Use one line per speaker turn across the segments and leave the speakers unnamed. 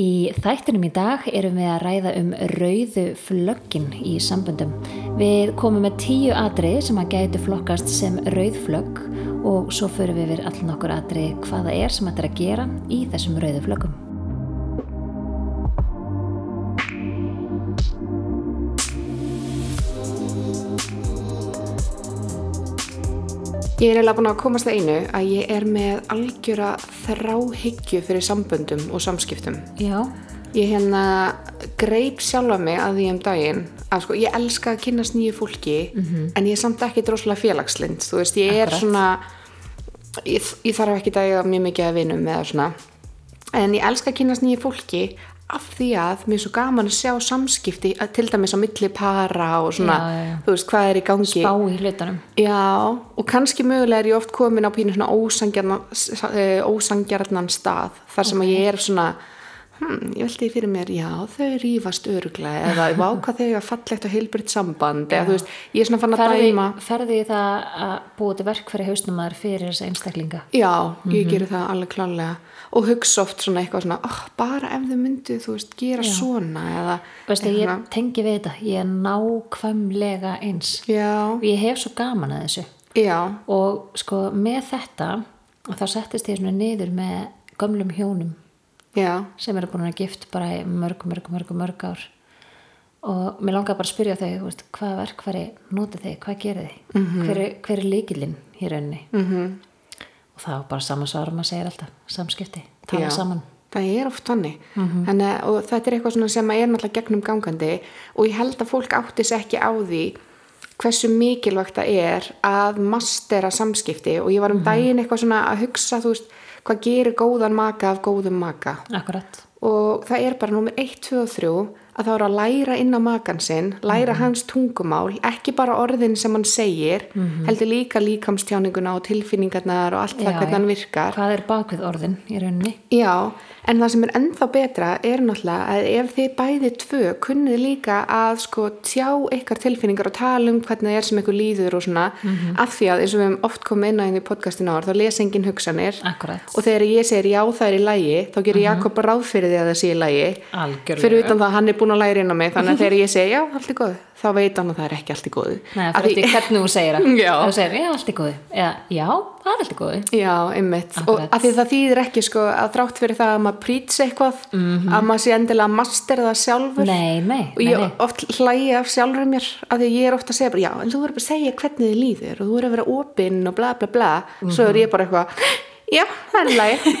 Í þættinum í dag erum við að ræða um rauðu flöggin í samböndum. Við komum með tíu atrið sem að gætu flokkast sem rauð flögg og svo förum við við allan okkur atrið hvaða er sem þetta er að gera í þessum rauðu flöggum.
Ég er eiginlega búin að komast að einu að ég er með algjöra þráhyggju fyrir samböndum og samskiptum.
Já,
Ég hérna greip sjálfa mig að því um daginn að sko ég elska að kynast nýju fólki en ég er samt ekki droslega félagslind. Þú veist, ég er
Akkurat.
svona, ég, ég þarf ekki eiga mjög mikið að vinum eða svona. En ég elska að kynast nýju fólki af því að mér er svo gaman að sjá samskipti að til dæmis á milli para og svona,
Já, já,
þú veist, hvað er í gangi.
spá í hlutunum.
Já, og kannski mögulega er ég oft komin á pínu svona ósangjarnan, eh, stað þar sem að ég er svona hm, ég veldi fyrir mér, já, þau rífast öruglega eða vá hvað þau er fallegt og heilbritt samband eða þú veist, ég er svona fann að
Ferði,
dæma
ferði það að búa til verk fyrir hausnumar fyrir þessa einstaklinga?
Já, ég gerir það alveg klálega og hugsa oft svona eitthvað svona oh, bara ef þau myndu, þú veist, gera svona eða
Veistu, ég
svona.
tengi við þetta, ég er nákvæmlega eins.
Já,
Ég hef svo gaman að þessu.
já,
og sko með þetta þá settist ég svona niður með gömlum hjónum
já
sem eru búin að gift bara í mörg, mörg, mörg, mörg ár og mér langar bara að spyrja þau veist, hvað verkfæri notið þið, hvað gerið þið
Mhm.
hver, er- hver er líkilinn í rauninni -hmm. Var bara saman svarum að segja alltaf, samskipti, tala
Já,
saman.
Það er oft þannig. Þannig, og þetta er eitthvað sem er náttúrulega gegnum gangandi og ég held að fólk átti sér ekki á því hversu mikilvægt það er að mastera samskipti og ég var um daginn eitthvað svona að hugsa þú veist, hvað gerir góðan maka af góðum maka.
Akkurat,
og það er bara nummer 1, 2 og 3 að það er að læra inn á makan sinn læra hans tungumál, ekki bara orðin sem hann segir, heldur líka líkamstjáninguna og tilfinningarnar og allt það
Já,
hvernig
já.
hann virkar.
Hvað er bakvið orðin í rauninni?
Já, en það sem er ennþá betra er náttúrulega að ef þið bæði tvö kunnið líka að sko tjá ykkar tilfinningar og tala um hvernig það er sem ykkur líður og svona af því að eins og við hefum oft komið inn á inn í podcastinu ár þá lesa engin hugsanir.
Akkurat,
og þegar ég segir já það er í lægi þá gerir Jakob ráð fyrir því að það sé í lægi Það er búin að læra inn á mig þannig að þegar ég segi já allt er góð þá veit hann að það er ekki allt í góðu
Nei,
Af
fyrir hvernig þú segir það
Já.
Þú segir, já, allt er góði eða, já, það er allt er góði
Já, einmitt. Og
Akkurat.
af því það þýðir ekki sko að þrátt fyrir það að maður prýtsi eitthvað, að maður sé endilega að mastera það sjálfur.
Mhm. Nei, nei,
Og ég
nei,
oft hlægi af sjálfur mér að því ég er ofta að segja bara, já, en þú verður bara að segja hvernig þið líður og þú verður að vera opinn og bla bla bla. Svo
Mhm.
er ég bara eitthvað, já, það er í lagi.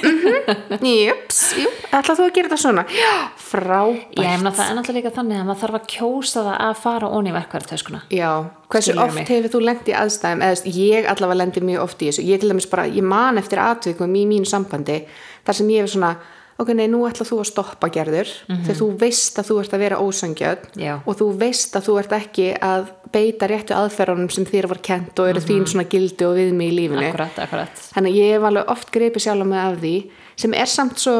Mm Jöps, jú, ætla þú að gera þetta svona? Já, frábært.
Já, það er náttúrulega líka þannig að maður þarf að kjósa það að fara onni verkværi
Já, hversu
Skilurðu
oft
mig?
hefur þú lent í aðstæðum eða ég allavega lendi mjög oft í þessu ég til dæmis bara, ég man eftir atvikum í mínu sambandi þar sem ég hef svona ok, nei, nú ætla þú að stoppa gerður þegar þú veist að þú ert að vera ósangjöld og þú veist að þú ert ekki að beita réttu aðferðunum sem þér var kent og eru þín svona gildi og viðmi í lífinu.
Akkurat, akkurat.
Þannig ég hef alveg oft greipið sjálf með af því sem er samt svo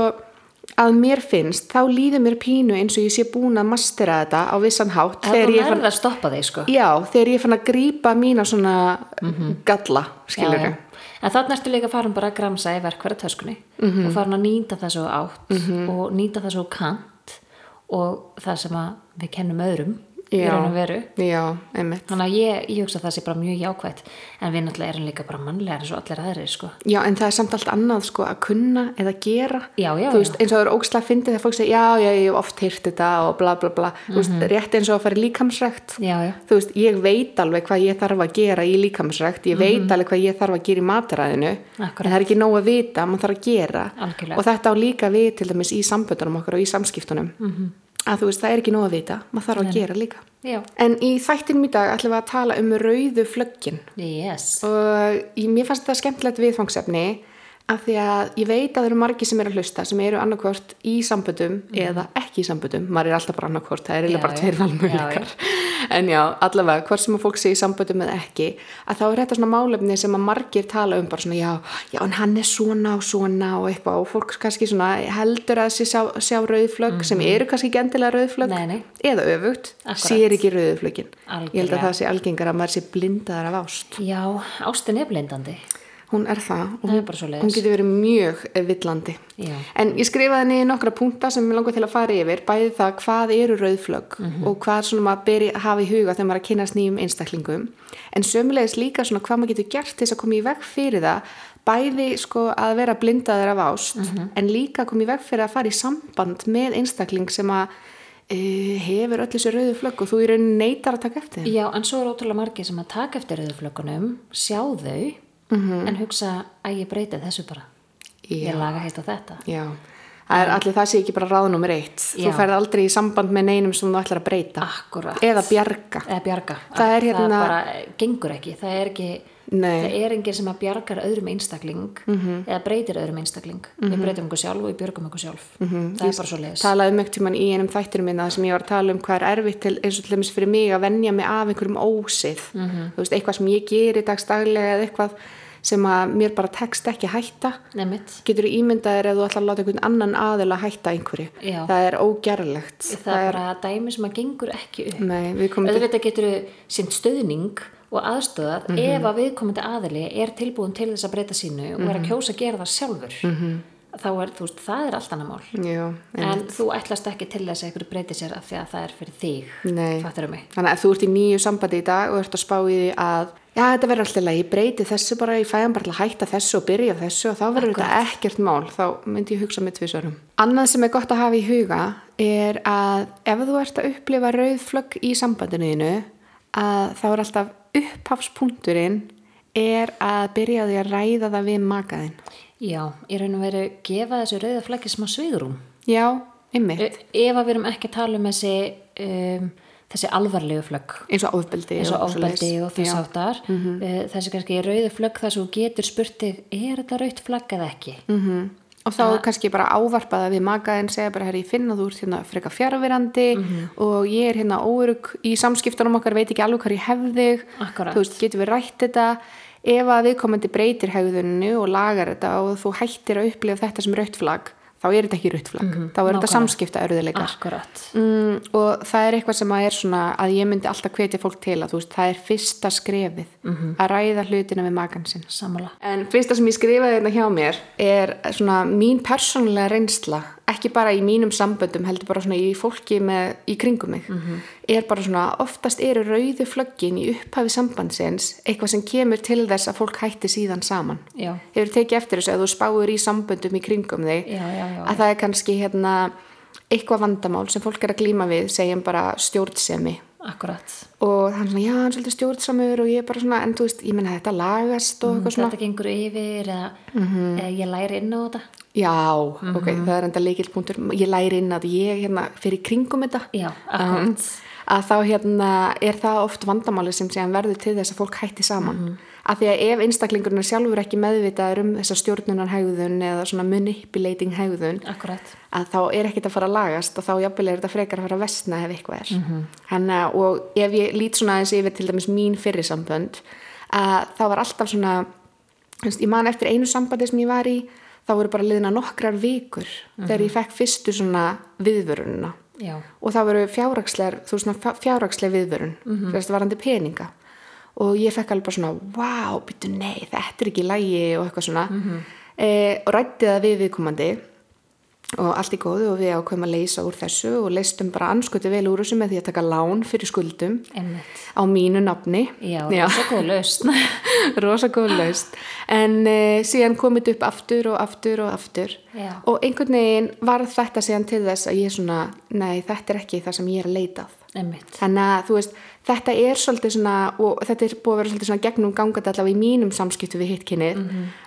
að mér finnst, þá líður mér pínu eins og ég sé búin að mastera þetta á vissan hátt
Það er
fann
að stoppa þig sko.
Já, þegar ég fann að grípa mína svona galla, skilur
já. En þannig ertu líka farin bara að gramsa í verkværi töskunni
Mhm.
og farin að nýta það svo átt og nýta það svo kant og það sem við kennum öðrum í raun og veru
Já.
Þannig að ég, ég hugsa að það sé bara mjög jákvætt en við náttúrulega erum líka bara mannlega eins og allir aðrir sko.
Já, en það er samt allt annað sko að kunna eða gera.
Já, já,
veist, eins og það er ógslag fyndið þegar fólk segja, já, ég hef oft hýrt þetta og bla, bla, bla. Þú veist, rétt eins og að fara líkamsrækt. Þú veist, ég veit alveg hvað ég þarf að gera í líkamsrækt, ég veit alveg hvað ég þarf að gera í mataræðinu,
Akkúrat.
en það er ekki nóg að vita, maður þarf að gera.
Algjörlega.
Og þetta á líka við til dæmis í samböndunum okkar og í samskiptunum. -hmm. Að þú veist, það er ekki nóg að vita, maður þarf að gera líka.
já,
En í þættinum í dag ætlum við að tala um rauðu flöggin.
Yes.
Og ég, mér fannst þetta skemmtilegt viðfangsefni af því að ég veit að það eru margi sem eru að hlusta sem eru annarkvort í samböndum eða ekki í samböndum, maður er alltaf bara annarkvort það er eiginlega bara tveir valmöðleikar en já, allavega, hvort sem að fólk sé í samböndum eða ekki, að þá er þetta svona málefni sem að margir tala um bara svona já, já, en hann er svona og svona og eitthvað. Og fólk kannski svona heldur að sjá, sjá rauðflögg sem eru kannski ekki endilega rauðflögg
Nei, nei.
eða öfugt,
Akkúrat.
sér ekki rauðflöggin ég held að það sé algengar að maður sé hún er það og
Það
hún,
svoleiðis.
hún getur verið mjög eh, villandi
Já.
en ég skrifaði niður nokkra punkta sem ég langar til að fara yfir bæði það hvað eru rauðflögg
Mhm.
og hvað svona maður beri að hafa í huga þegar maður er að kynast nýjum einstaklingum en sömulegis líka svona hvað maður getur gert til þess að koma í veg fyrir það bæði sko að vera blindaður af ást
Mhm.
en líka að koma í veg fyrir að fara í samband með einstakling sem að uh, hefur öll þessi rauðu flögg og þú rauninni neytar að taka eftir.
Já, en svo er ótrúlega margir sem að taka eftir rauðuflökunum, sjá þau en hugsa að ég breyti þessu bara
Já.
ég laga heitt á þetta
Já, það er allir það sé ekki bara ráð nummer eitt. Þú
Já.
ferð aldrei í samband með neinum sem þú ætlar að breyta.
Akkurat
Eða bjarga.
eða bjarga
Það er hérna-
það bara gengur ekki það er ekki
Nei.
það er enginn sem að bjargar öðrum einstakling
Mhm.
eða breytir öðrum einstakling við breytum okkur sjálf og við björgum okkur sjálf
Mhm.
það er bara svo leiðis
Talaði um ekkert tímann í einum þættinum minna sem ég var að tala um hvað er erfitt til, eins og til dæmis fyrir mig að venja mig af einhverjum ósið.
Mhm.
Veist, eitthvað sem ég geri dagstaglega eða eitthvað sem að mér bara tekst ekki hætta.
nefnitt
Getur ímyndaðir ef þú ætlar að láta einhvern annan aðil að hætta einhverju.
Já.
Það er ógerlegt.
það er bara dæmi sem að gengur ekki upp
við komum til...
auðvitað getur þú sínt stöðning og aðstöðað
Mhm.
ef að viðkomandi aðili er tilbúin til þess að breyta sínu og er
Mhm.
að kjósa að gera það sjálfur
Mhm.
Þá er, þú veist, það er allt annað mál.
Já,
en þú ætlast ekki til þess að ykkur breyti sér af því að það er fyrir þig
Þannig að þú ert í nýju sambandi í dag og ert að spá í því að já, þetta verður alltaf leið, ég breyti þessu bara, ég fæðan bara að hætta þessu og byrja þessu og þá verður þetta ekkert mál, þá myndi ég hugsa með tvisvarum. Annað sem er gott að hafa í huga er að ef þú ert að upplifa rauðflögg í sambandinu að þá er alltaf upphafspunkturinn er að byrja
já, í raun og veru gefa þessu rauða flaggi smá sviðrúm
Já, ymmið,
ef að við erum ekki að tala um þessi um, þessi alvarlegu flögg.
Eins og ofbeldi.
eins og ofbeldi
svoleiðis.
og þess áttar mm þessi kannski rauði flögg þar sem þú getur spurtið er þetta rauðt flagg eða ekki?
-hmm. og þá kannski bara ávarpaða við makaðin segja bara, herri, ég finna þú ert hérna freka fjárverandi og ég er hérna óörug í samskiptunum okkar, veit ekki alveg hvað ég hef þig.
Akkúrat.
þú veist, getur við rætt þetta ef að viðkomandi breytir hegðuninu og lagar þetta og þú hættir að upplifa þetta sem rautt flagg, þá er þetta ekki rautt flagg. Þá er þetta
nákvæmlega.
samskipta örðuleikar mm, og það er eitthvað sem að er svona að ég myndi alltaf hvetja fólk til að veist, það er fyrsta skrefið að ræða hlutina við makan sinn.
Sammála.
En fyrsta sem ég skrifaði þetta hjá mér er svona mín persónulega reynsla, ekki bara í mínum samböndum, heldur bara svona í fólki með, í kringum mig, er bara svona oftast eru rauðu flöggin í upphafi sambandsins eitthvað sem kemur til þess að fólk hætti síðan saman.
já,
Hefur tekið eftir þessu að þú spáir í samböndum í kringum þig,
já, já,
að það er kannski hérna eitthvað vandamál sem fólk er að glíma við, segjum bara stjórnsemi
akkurat.
Og hann svona, já, hann er svolítið stjórnsamur og ég er bara svona, en þú veist, ég menna þetta lagast og eitthvað svona.
þetta gengur yfir eða,
Mhm.
eða ég læri inn á þetta?
Já, ok, það er enda leikilpunktur ég læri inn að ég hérna fyrir kringum þetta.
Já,
um,
akkurat.
að þá hérna er það oft vandamáli sem verður til þess að fólk hætti saman.
Mhm.
Af því að ef einstaklingurinn er sjálfur ekki meðvitaður um þessa stjórnunar hegðun eða svona manipulating hegðun
akkurat.
að þá er ekkert að fara að lagast og þá jafnvel er þetta frekar að fara að vestna ef eitthvað er.
Mhm.
Hanna, og ef ég lít svona aðeins yfir til dæmis mín fyrri sambönd að það var alltaf svona ég man eftir einu sambandi sem ég var í þá voru bara liðina nokkrar vikur þegar ég fekk fyrstu svona viðvörunina.
Já,
og það voru fjárhagsleg viðvörun mm -hmm. varandi peninga og ég fekk alveg bara svona wow, býtu nei, þetta er ekki lægi og eitthvað svona. Eh, og rætti það við viðkomandi. Og allt í góðu og við ákveðum að leysa úr þessu og leistum bara anskuti vel úr þessu með því að taka lán fyrir skuldum.
Einmitt.
Á mínu nafni.
Já, það er svo góð lausn.
Rosa góð laust en uh, síðan komið upp aftur og aftur og aftur.
Já.
og einhvern veginn var þetta síðan til þess að ég svona, nei þetta er ekki það sem ég er að leita að.
Einmitt,
þannig að þú veist, þetta er svolítið svona og þetta er búið að vera svolítið svona gegnum gangandi allavega í mínum samskiptu við hittkynnið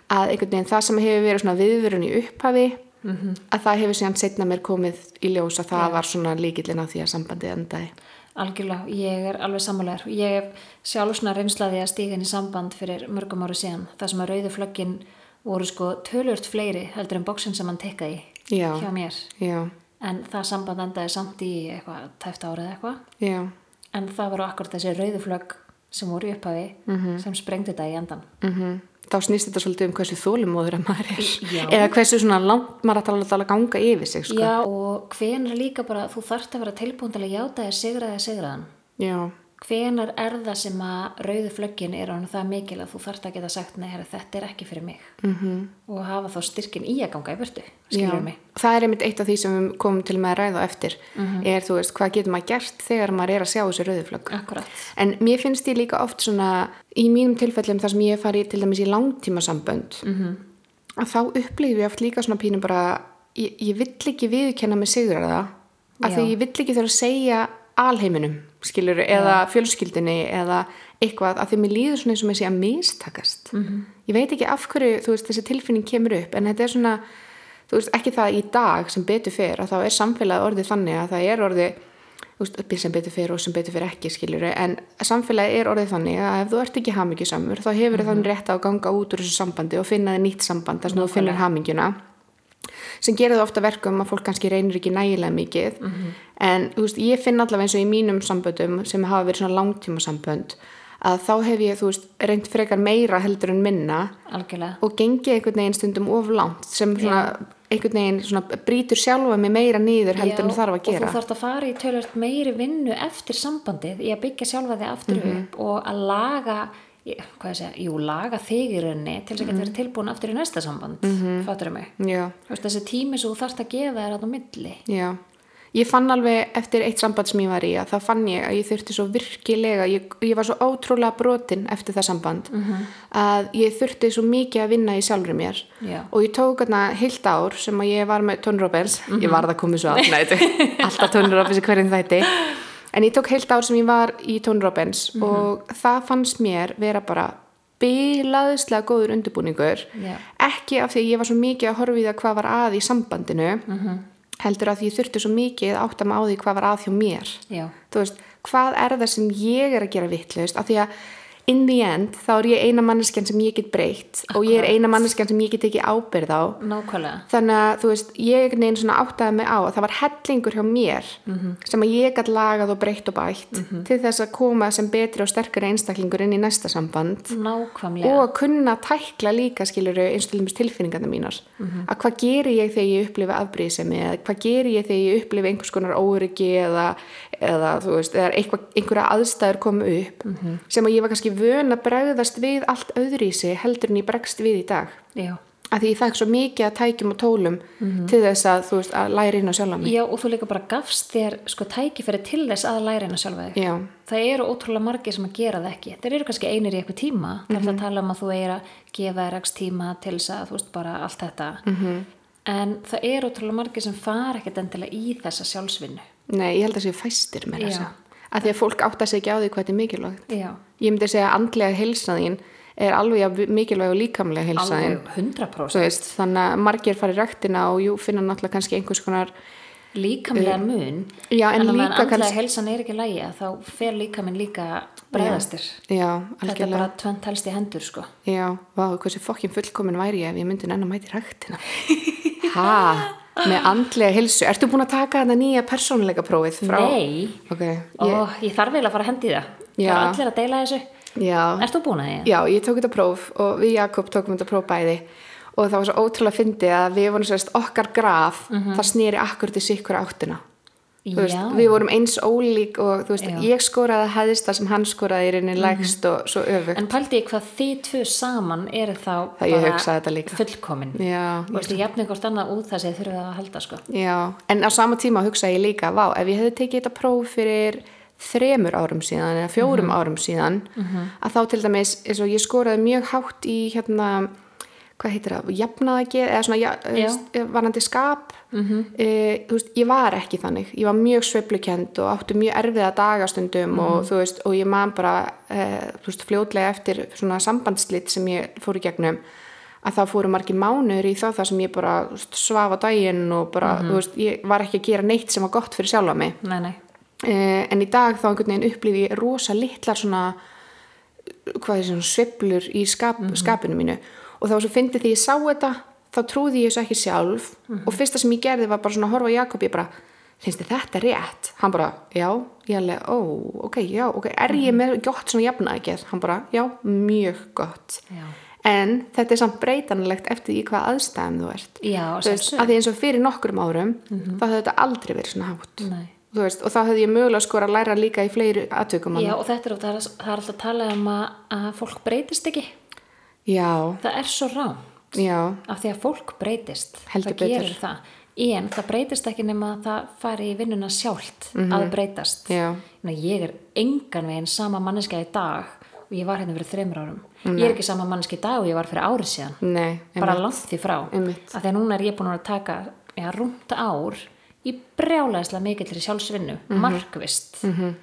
að einhvern veginn það sem hefur verið svona viðvörun í upphafi að það hefur síðan setna mér komið í ljós að það var svona líkillin á því að sambandið endaði.
Algjörlega ég er alveg sammálegar ég hef sjálf svona reynslaði að stíga inn í samband fyrir mörgum ári síðan það sem að rauðu flöggin voru sko tölvört fleiri heldur en bóksin sem hann tekkaði
Já.
hjá mér.
Já,
en það samband endaði samt í eitthvað tæft árið eitthvað en það voru akkur þessi rauðu flögg sem voru í upphafi sem sprengdi þetta í endan
mm þá snýst þetta svolítið um hversu þólumóður að maður er.
Já.
eða hversu svona langt maður að tala ganga yfir sig sko.
Já, og hvenær líka bara þú þarft að vera tilbúin til að játa þér sigraði sigraðan
já,
hvenar er það sem að rauðu flöggin er hann það mikil að þú þarft að geta sagt herra, þetta er ekki fyrir mig -hmm. og hafa þá styrkin í að ganga í mig
það er einmitt eitt af því sem við komum til með að ræða eftir er þú veist hvað getur maður gert þegar maður er að sjá þessu rauðuflögg
Akkurat.
en mér finnst ég líka oft svona í mínum tilfellum þar sem ég fari til dæmis í langtíma sambönd -hmm. að þá upplýfi ég oft líka svona pínum bara ég, ég vill ekki viðkenna mig sigur að alheiminum skilur eða fjölskyldinni eða eitthvað af því mér líður svona eins og mér sé að mistakast. -hmm. ég veit ekki af hverju veist þessi tilfinning kemur upp en þetta er svona þú veist ekki það í dag sem betur fer að þá er samfélagið orðið þannig að það er orðið veist, sem betur fer og sem betur fer ekki skilur en samfélagið er orðið þannig að ef þú ert ekki hamingjusamur þá hefur mm þannig rétt á að ganga út úr þessu sambandi og finna þið nýtt samband þar sem þú finnur hamingjuna sem gerir það ofta verkum að fólk kannski reynir ekki nægilega mikið. En þú veist, ég finn allavega eins og í mínum samböndum sem hafa verið svona langtíma sambönd að þá hef ég, veist, reynd frekar meira heldur en minna
algjörlega.
og gengið einhvern veginn stundum of langt sem svona, einhvern veginn svona brýtur sjálfa mig meira niður heldur en
Já,
þarf að
og
gera.
þú þarft að fara í tölvöld meiri vinnu eftir sambandið í að byggja sjálfa þig aftur
Mhm.
upp og að laga hvað ég segja, jú, laga þig í rauninni til þess að
Mhm.
geta verið tilbúin aftur í næsta samband mm -hmm. fattur mig?
Já,
Þú veist, þessi tími sem þú þarft að gefa að á milli.
Já. Ég fann alveg eftir eitt samband sem ég var í að þá fann ég að ég þurfti svo virkilega ég, ég var svo ótrúlega brotin eftir það samband að ég þurfti svo mikið að vinna í sjálfri mér.
Já.
og ég tók þarna heilt ár sem að ég var með Tony Robbins. Ég var það komið svo alltaf í hverjum þætti en ég tók heilt ár sem ég var í Tony Robbins og það fannst mér vera bara bilaðislega góður undirbúningur.
Já.
ekki af því að ég var svo mikið að horfa í það hvað var að í sambandinu heldur að ég þurfti svo mikið að átta mig á því hvað var að hjá mér.
Já,
þú veist, hvað er það sem ég er að gera vittlust af því að in the end þá er ég eina manneskjan sem ég get breytt og ég er eina manneskjan sem ég get ekki ábyrð á.
Nákvæmlega.
Þannig að þú veist, ég veginn svona áttaði mig á að það var hellingur hjá mér sem að ég gætt lagað og breytt og bætt til þess að koma sem betri og sterkari einstaklingur inn í næsta samband.
Nákvæmlega.
Og að kunna tækla líka skiluru eins og til dæmis tilfinningarna mínar. Að hvað geri ég þegar ég upplifi afbríðsemi eða hvað geri ég þegar ég upplifi einhvers konar óryggi eða, eða þú veist, eða eitthvað, einhverja aðstæður komu upp sem að ég var kannski vön að bregðast við allt öðru í sig heldur en ég bregst við í dag.
Já.
að því ég fekk svo mikið að tækjum og tólum til þess að veist að læra inn á sjálfa mig.
Já, og þú líka bara gafst þér sko tækifæri til þess að læra hennar sjálfa þig.
Já.
það eru ótrúlega margir sem að gera það ekki. Þeir eru kannski einir í eitthvað tíma. Það er að tala um að þú er að gefa þér ekki tíma til þess að þú veist bara allt þetta. -hmm. en það eru ótrúlega margir sem fara ekkert endilega í þessa sjálfsvinnu.
Nei, ég held að sé fæstir með þessa að því að fólk átta sig ekki á því hvað þetta er mikilvægt.
Já,
ég myndi segja að andlega heilsa þín er alveg mikilvæg og líkamlega heilsa þín.
Alveg 100%
Þú veist, þannig að margir fara í ræktina og jú, finna náttúrulega kannski einhvers konar
líkamlega mun
Já, en
að meðan andlega
kannski-
helsan er ekki lægi þá fer líkaminn líka bregðastir. Þetta er bara tvent helst í hendur sko.
Já, vá, hversu fokkin fullkomin væri ég ef ég myndi enn að mæti í ræktina. Ha, með andlega heilsu. Ertu búin að taka þetta nýja persónuleika prófið frá
Nei,
ok,
Ó,
ég,
ég þarf eiginlega að fara að hendi það. Það er allir að deila þessu.
Já.
Ert þú búin að því?
Já, ég tók þetta próf og við Jakob tókum þetta próf bæði. Og það var svo ótrúlega fyndið að við vorum sérst okkar graf, það snýri akkur til sikkur áttina. Veist, við vorum eins ólík og veist, ég skoraði hæðist það sem hann skoraði í rauninni lægst og svo öfugt.
En pældi ég hvað þið tvö saman eru þá
líka.
fullkomin.
Já,
veist, ég jafni hvort annað út það sem þið þurfið að halda sko.
En á sama tíma hugsaði ég líka, vá, ef ég hefði tekið þetta próf fyrir þremur árum síðan eða fjórum árum síðan að þá til dæmis, eins og ég skoraði mjög hátt í hérna hvað heitir það, jafnaðageð eða svona ja,
Já.
eh, varandi skap e, veist, ég var ekki þannig. Ég var mjög sveiflukend og áttu mjög erfiða dagastundum og þú veist og ég man bara, e, veist, fljótlega eftir svona sambandslit sem ég fór í gegnum að það fóru margir mánuður í þá það sem ég bara veist, svaf á daginn og bara, þú veist, ég var ekki að gera neitt sem var gott fyrir sjálfa mig.
Nei, nei,
Eh, en í dag þá einhvern veginn upplýði ég rosa litlar svona hvað er svona sveiflur í skap, skapinu mínu. Og þá svo fyndi því ég sá þetta þá trúði ég þessu ekki sjálf. Og fyrsta sem ég gerði var bara svona að horfa Jakob ég bara, finnst þið þetta rétt? hann bara, já, ég alveg, ó, ok, já ok, er ég með gott svona jafna ekki? hann bara, já, mjög gott.
Já.
En þetta er samt breytanlegt eftir í hvað aðstæðum þú ert.
Já,
Þú veist, að því eins og fyrir nokkrum árum þá hefði þetta aldrei verið svona hátt.
Nei.
veist, og þá hefði ég mögulega skor að læra líka í fleiri aðtökum
Já, og þetta er, það er, það er alltaf að tala um að, að fólk breytist ekki.
Já,
það er svo rám
já,
af því að fólk breytist
Heldur
það
betur.
gerir það en það breytist ekki nema að það fari í vinnuna sjálft að breytast
Mhm. Já.
Ná, ég er engan veginn sama manneska í dag og ég var hérna fyrir þreymur árum ég er ekki sama manneska í dag og ég var fyrir árið síðan
nei
bara langt því frá
Einmitt.
af því að núna er ég búin að taka já, rúmt ár í brjálæðislega mikillri sjálfsvinnu,
Mhm.
markvist -hmm.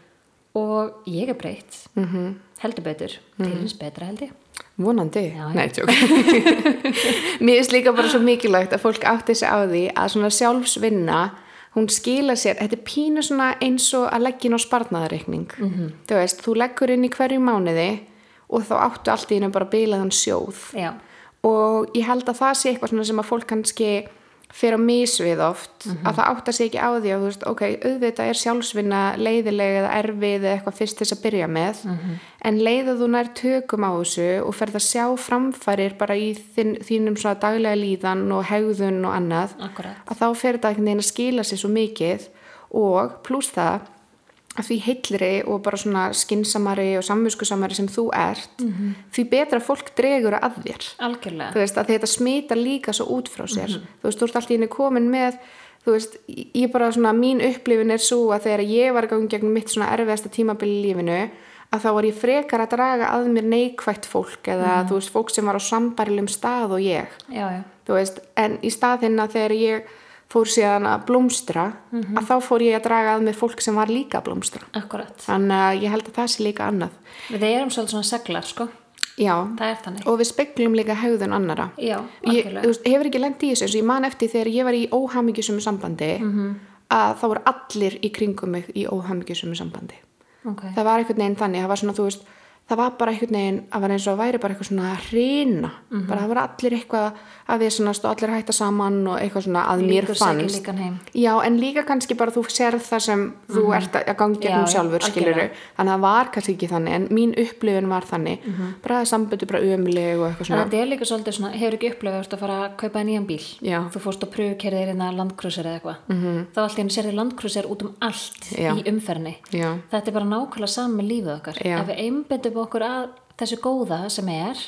og ég er breytt
Mhm.
-hmm. heldur betur, til hins betra held ég
vonandi,
Já, já.
nei, tjók mér finnst líka bara svo mikilvægt að fólk átti sig á því að svona sjálfsvinna hún skila sér, þetta er pínu svona eins og að leggja inn á sparnaðarreikning
Mhm.
þú veist, þú leggur inn í hverju mánuði og þá áttu allt í hennu bara bilaðan sjóð
já,
og ég held að það sé eitthvað svona sem að fólk kannski fyrir að misvið oft að það átta sig ekki á því að veist, ok, auðvitað er sjálfsvinna leiðileg eða erfið eða eitthvað fyrst þess að byrja með en leiða þú nær tökum á þessu og ferð að sjá framfærir bara í þín, þínum daglega líðan og hegðun og annað
akkurat.
að þá fer þetta að skila sér svo mikið og pluss það að því heillri og bara svona skinsamari og samviskusamari sem þú ert því betra fólk dregur að þér.
Algjörlega.
Veist, að þetta smita líka svo út frá sér. Þú veist, þú ert alltaf í henni komin með þú veist, ég bara svona mín upplifin er svo að þegar ég var ganga gegnum mitt svona erfiðasta tímabili í lífinu að þá var ég frekar að draga að mér neikvætt fólk eða þú veist, fólk sem var á sambarilegum stað og ég.
Já, já,
þú veist, en í staðinn að þegar ég fór síðan að blómstra að þá fór ég að draga að mér fólk sem var líka að blómstra.
Akkurat.
Þannig að ég held að það sé líka annað.
Við erum svolítið svona seglar, sko.
Já, og við speglum líka hegðun annara
já,
ég veist, hefur ekki lent í þessu eins og ég man eftir þegar ég var í óhamingjusum sambandi
Mhm.
að þá voru allir í kringum mig í óhamingjusum sambandi.
Ok,
það var einhvern veginn þannig, það var svona þú veist það var bara einhvern veginn, það var eins og að væri bara eitthvað svona hrina,
Mhm.
bara það voru allir eitthvað að því að allir að hætta saman og eitthvað svona að mér
líkur sækir
fannst. Já, en líka kannski bara þú serð það sem þú ert að gangi
já,
sjálfur, skiluru þannig að það var kannski ekki þannig, en mín upplifun var þannig, bara að samböndu bara ömuleg og eitthvað svona.
Þetta er líka svolítið svona, hefur ekki upplifað að fara að kaupa nýjan bíl?
Já.
þú fórst að pröfukerðir hérna landkrusir eða eitthvað. -hmm. þá henni sérði landkrusir út um allt
Já.
í umferðinni.
Já.
þetta er bara nákvæmlega með lífið okkar Einbyttum okkur að þessu góða sem er,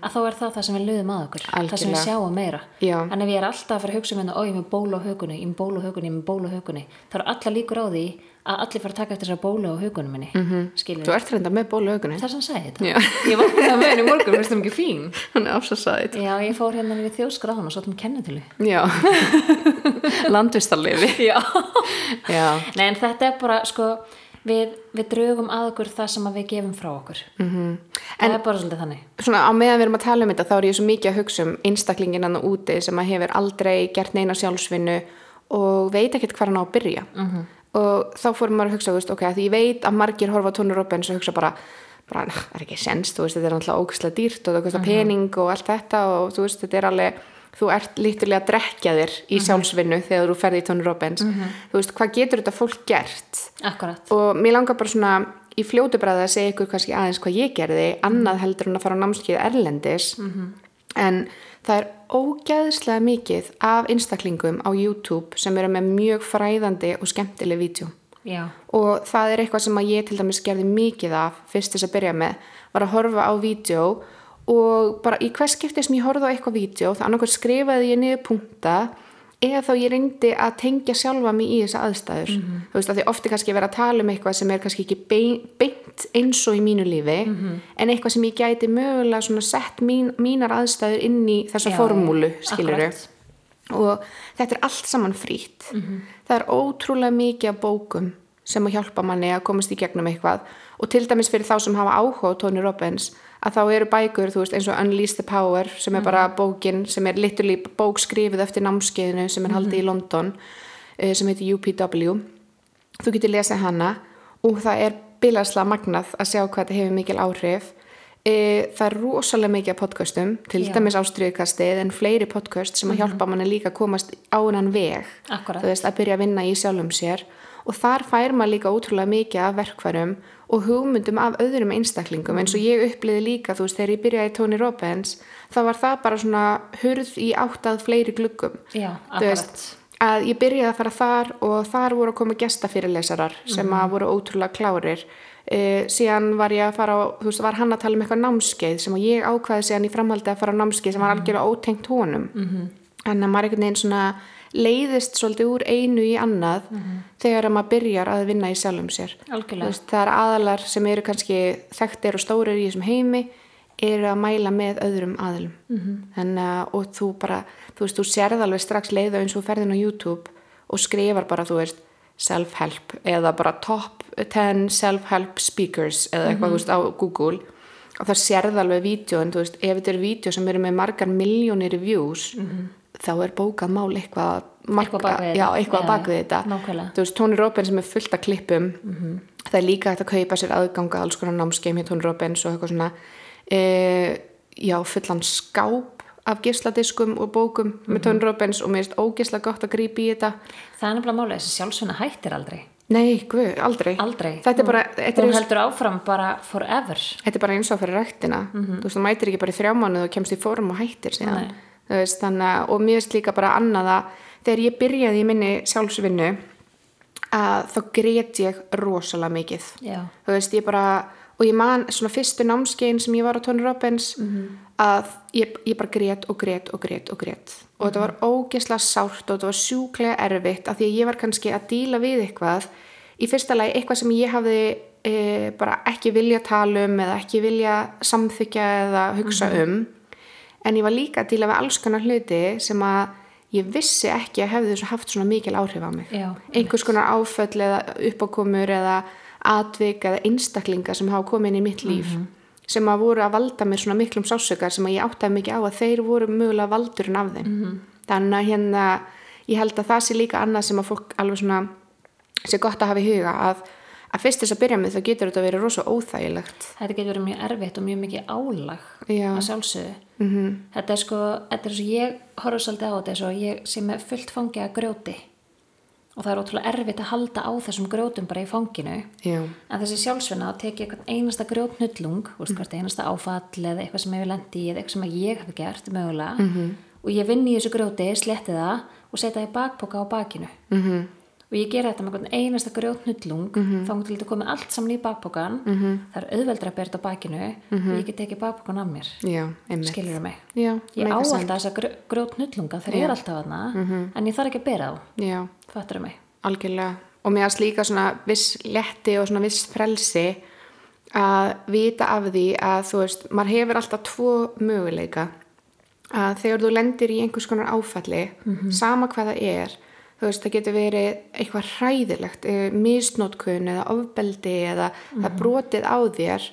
að þá er það það sem við lögum að okkur, það sem við
Algjörlega.
sjáum meira.
Já.
en ef ég er alltaf að fara að hugsa um hérna, ó ég er með bólu á hugunni, ég er með bólu á hugunni, ég er með bólu á hugunni þá eru allar líkur á því að allir fara að taka eftir þessar bólu á hugunni minni. Mm -hmm.
Þú ert reynda með bóluaugunni
það sem sagði þetta.
Já.
ég var það með henni morgun, veist það ekki fín.
Hann er afsasæðið
já, ég fór hérna við þjóðskráðan og svo um kennitölu.
Já, landvistarlifi
já.
Já,
Nei, en þetta er bara, sko, við, við draugum að okkur það sem að við gefum frá okkur. Mm -hmm. Það er bara svolítið þannig.
svona á meðan við erum að tala um þetta þá er ég svo mikið að hugsa um einstaklingin hann úti sem að hefur aldrei gert neina sjálfsvinnu og veit ekkert hvað hann á að byrja -hmm. og þá fórum maður að hugsa, veist, ok, því ég veit að margir horfa tónur Robbins og hugsa bara bara, það er ekki sens, þú veist, þetta er alltaf ógæslega dýrt og það kostar pening og allt þetta og veist, þetta er alveg þú ert lítilega að drekja þér í sjálfsvinnu þegar þú ferði í tónur Robbins. Þú veist, hvað getur þetta fólk gert?
Akkurat.
og mér langar bara svona í fljótu bræði að segja ykkur kannski aðeins hvað ég gerði annað heldur en að fara á námskeið erlendis. En það er ógæðslega mikið af einstaklingum á YouTube sem eru með mjög fræðandi og skemmtileg
Já.
og það er eitthvað sem að ég til dæmis gerði mikið af fyrst þess að byrja með var að horfa á vídeo og bara í hvers skipti sem ég horfði á eitthvað vídeo þá annarkvært skrifaði ég niður punkta eða þá ég reyndi að tengja sjálfa mig í þessa aðstæður. Þú veist að því ofti kannski verið að tala um eitthvað sem er kannski ekki bein, beint eins og í mínu lífi en eitthvað sem ég gæti mögulega svona sett mín, mínar aðstæður inn í þessa
Já,
formúlu skiluru og þetta er allt saman frýtt það er ótrúlega mikið af bókum sem að hjálpa manni að komast í gegnum eitthvað. Og til dæmis fyrir þá sem hafa áhuga á Tony Robbins að þá eru bækur, þú veist, eins og Unleash the Power sem er bara bókin, sem er literally bók skrifið eftir námskeiðinu sem er haldið í London eh, sem heitir UPW þú getur lesið hana og það er bilarslega magnað að sjá hvað þetta hefur mikil áhrif. E, það er rosalega mikið podcastum til
Já.
dæmis ástriðkastið en fleiri podcast sem að hjálpa manni líka að komast á hennan veg
Akkúrat.
þú veist, að byrja að vinna í sjálfum sér. Og þar fær maður líka ótrúlega mikið af verkfærum og hugmyndum af öðrum einstaklingum eins og ég uppliði líka, þú veist, þegar ég byrjaði Tony Robbins, þá var það bara svona hurð í áttað fleiri gluggum.
Já,
veist, að ég byrjaði að fara þar og þar voru að koma gestafyrirlesarar sem að voru ótrúlega klárir. Uh, síðan var ég að fara þú veist, var hann að tala um eitthvað námskeið sem ég ákvaði síðan í framhaldi að fara á námskeið sem var algjörlega ótengt honum. -hmm. en að maður einhvern veginn svona leiðist svolítið úr einu í annað þegar að maður byrjar að vinna í sjálfum sér.
Algjörlega.
Það er aðalar sem eru kannski þekktir og stórir í þessum heimi eru að mæla með öðrum aðalum -hmm. en, uh, og þú bara þú veist, þú sérð alveg strax leiða eins og ferðin á YouTube og skrifar bara, þú veist self-help eða bara top 10 self-help speakers eða eitthvað, þú veist, á Google. Og það sérð alveg vídjóin, þú veist, ef þetta eru vídjó sem eru með margar miljónir views þá er bókað mál eitthvað
Eitthvað bak við
já,
þetta.
eitthvað
Já,
bak þetta
nákvæmlega.
þú veist, Tony Robbins sem er fullt af klippum það er líka hægt að kaupa sér aðganga alls konar námskeim hjá Tony Robbins og eitthvað svona e, já, fullan skáp af gisladiskum og bókum með Tony Robbins og mér finnst ógisla gott að grípa í þetta
Það er nefnilega málið, þessi sjálfsvinna hættir aldrei.
nei, guð, aldrei
Aldrei.
þetta er bara, eins,
heldur áfram bara forever.
þetta er bara eins og fyrir ræktina þú veist, það mætir ekki bara í þrjá mánuð og kemst í fórum og hættir síðan
Nei.
Veist, þannig, og mér finnst líka bara annað að þegar ég byrjaði í minni sjálfsvinnu að þá grét ég rosalega mikið. Veist, ég bara og ég man svona fyrstu námskein sem ég var á Tony Robbins að ég, ég bara grét og grét og grét og grét. Og þetta var ógesla sárt og þetta var sjúklega erfitt af því að ég var kannski að díla við eitthvað. Í fyrsta lagi eitthvað sem ég hafði e, bara ekki vilja tala um eða ekki vilja samþykja eða hugsa um en ég var líka að díla við alls konar hluti sem að ég vissi ekki að hefði þessu haft svona mikil áhrif á mig.
Já,
einhvers konar áföll eða uppákomur eða atvik eða einstaklinga sem hafa komið inn í mitt líf sem að voru að valda mér svona miklum sásökar sem að ég áttaði mikið á að þeir voru mögulega valdurinn af þeim. Þannig að hérna ég held að það sé líka annað sem að fólk alveg svona sé gott að hafa í huga að, að fyrst þess að byrja með þá getur þetta verið rosa óþægilegt.
Þetta getur verið mjög erfitt og mjög mikið álag
Já.
að sjálfsögðu. -hmm. Þetta er sko, þetta er svo ég horfður svolítið á þetta og ég sem er fullt fangi að grjóti og það er ótrúlega erfitt að halda á þessum grjótum bara í fanginu
Já,
en þessi sjálfsvinna að teki eitthvað einasta grjótnullung, mm. einasta áfall eða eitthvað sem hefur lendi eða eitthvað sem ég hef gert mögulega -hmm. og ég vinn í þessu grjóti, sletti það og setja það í bakpoka á bakinu -hmm. Og ég gera þetta með einasta grjótnullung -hmm. þá til þetta komið allt saman í bakpokan -hmm. það er auðveldra að þetta á bakinu og ég get tekið bakpokan af mér.
Já,
skilur mig?
Já,
ég á alltaf þessa grjó- grjótnullunga þeir eru alltaf þarna en ég þarf ekki að bera þá.
Já,
fattur mig?
Algjörlega. Og mér að líka svona viss letti og svona viss frelsi að vita af því að þú veist, maður hefur alltaf tvo möguleika. Að þegar þú lendir í einhvers konar áfalli sama hvað það er þú veist, það getur verið eitthvað hræðilegt eh, misnotkun eða ofbeldi eða það brotið á þér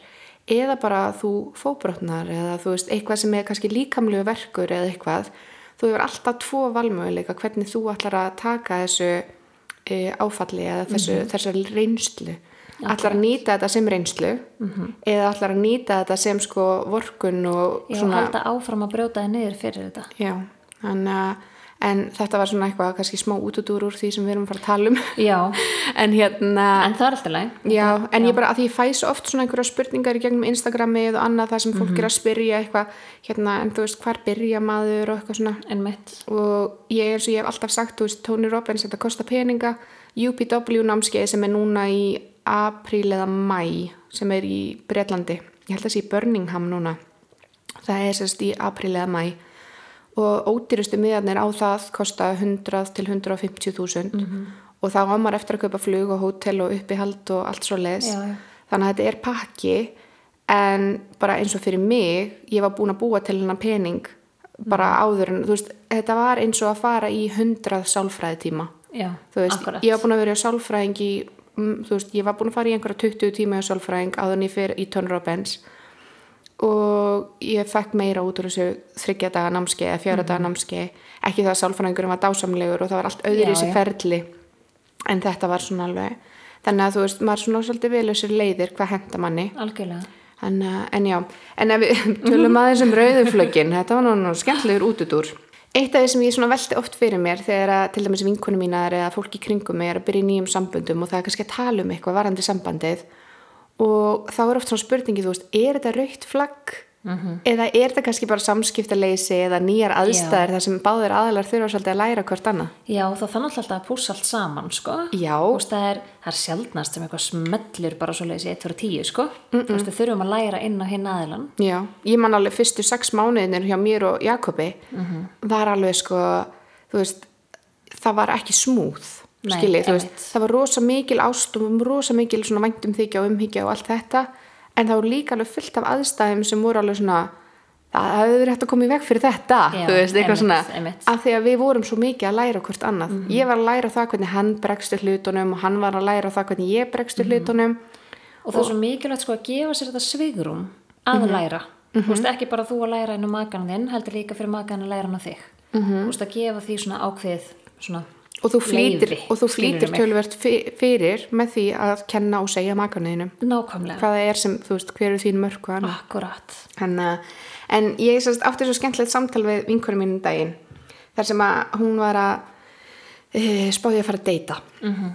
eða bara þú fóbrotnar eða þú veist, eitthvað sem er kannski líkamlegu verkur eða eitthvað. Þú hefur alltaf tvo valmöguleika hvernig þú ætlar að taka þessu e, áfalli eða þessu, þessar reynslu. Ætlar að nýta þetta sem reynslu eða ætlar að nýta þetta sem sko vorkun og
ég svona... halda áfram að brjóta þið niður fyrir þetta.
Já, þannig að en þetta var svona eitthvað kannski smá útudúr úr því sem við erum að fara að tala um.
Já,
en hérna
en það er alltaf leið
Já, en ég bara að því ég fæ svo oft svona einhverja spurningar í gegnum Instagrami og annað það sem fólk
Mhm.
er að spyrja eitthvað. Hérna, en þú veist, hvar byrja maður og eitthvað svona. Og ég er svo ég hef alltaf sagt, þú veist, Tony Robbins þetta kostar peninga, UPW námskeið sem er núna í apríl eða mæ, sem er í Bretlandi, ég held að sé í Birmingham núna. Það er sérst í apríl eða mæ og ódýrustu miðarnir á það kosta 100 til 150 þúsund. Og þá á maður eftir að kaupa flug og hótel og uppihald og allt svo leis
Já, já.
þannig að þetta er pakki en bara eins og fyrir mig ég var búin að búa til hennar pening bara áður en veist þetta var eins og að fara í 100 sálfræði tíma
já,
veist, ég var búin að vera á sálfræðing í, mm, veist, ég var búin að fara í einhverja 20 tíma á sálfræðing áður en ég fyrir í Robbins og ég fekk meira út úr þessu þryggja daga námski eða fjöra daga námski ekki það að sálfræðingurinn var dásamlegur og það var allt öðru í
já.
ferli en þetta var svona alveg þannig að þú veist, maður svona svolítið vel þessir leiðir hvað henda manni. En, en já, en ef við tölum aðeins um rauðuflögin, þetta var nú, skemmtilegur útudur. Eitt af því sem ég svona velti oft fyrir mér þegar að til dæmis vinkunum mínar eða fólk í kringum mig er að byrja í nýjum samböndum og það er kannski að tala um eitthvað varandi sambandið og þá er oft svona spurningi, þú veist, er þetta raukt flagg? Eða er það kannski bara samskiptaleysi eða nýjar aðstæður þar sem báðir aðalar þurfa svolítið að læra hvort annað?
Já, það þannig alltaf að pússa allt saman, sko. Veist, það er, það er sjaldnast sem eitthvað smellur bara svo leiðis í 1 fyrir 10, sko. Veist, við þurfum að læra inn á hinn aðilan.
Já, ég man alveg fyrstu sex mánuðinir hjá mér og Jakobi. Það er alveg sko þú veist, það var ekki smúð Þú veist, það var rosa mikil ástum, rosa mikil væntum þykja og umhyggja og allt þetta en það voru líka alveg fullt af aðstæðum sem voru alveg svona það hefði verið hægt að koma í veg fyrir þetta
Já,
veist,
einmitt,
svona
einmitt.
af því að við vorum svo mikið að læra hvort annað
Mhm.
ég var að læra það hvernig hann bregstu hlutunum og hann var að læra það hvernig ég bregstu
Mhm.
hlutunum
Og það er svo mikilvægt, sko, að gefa sér þetta svigrum að
Mhm.
læra. Þú veist, ekki bara þú að læra á makan þinn, heldur líka fyrir makan að læra hann á þig.
Mhm.
Að gefa því svona ákveð, svona
og þú flýtir, og þú flýtir tölvert fyrir með því að kenna og segja makanuðinum
Nákvæmlega.
hvað það er sem, þú veist, hver eru þín annað
Akkurat.
en, uh, en ég sérst, átti svo skemmtilegt samtal við vinkunum mínum daginn þar sem að hún var að e, spáði að fara að deyta -hmm.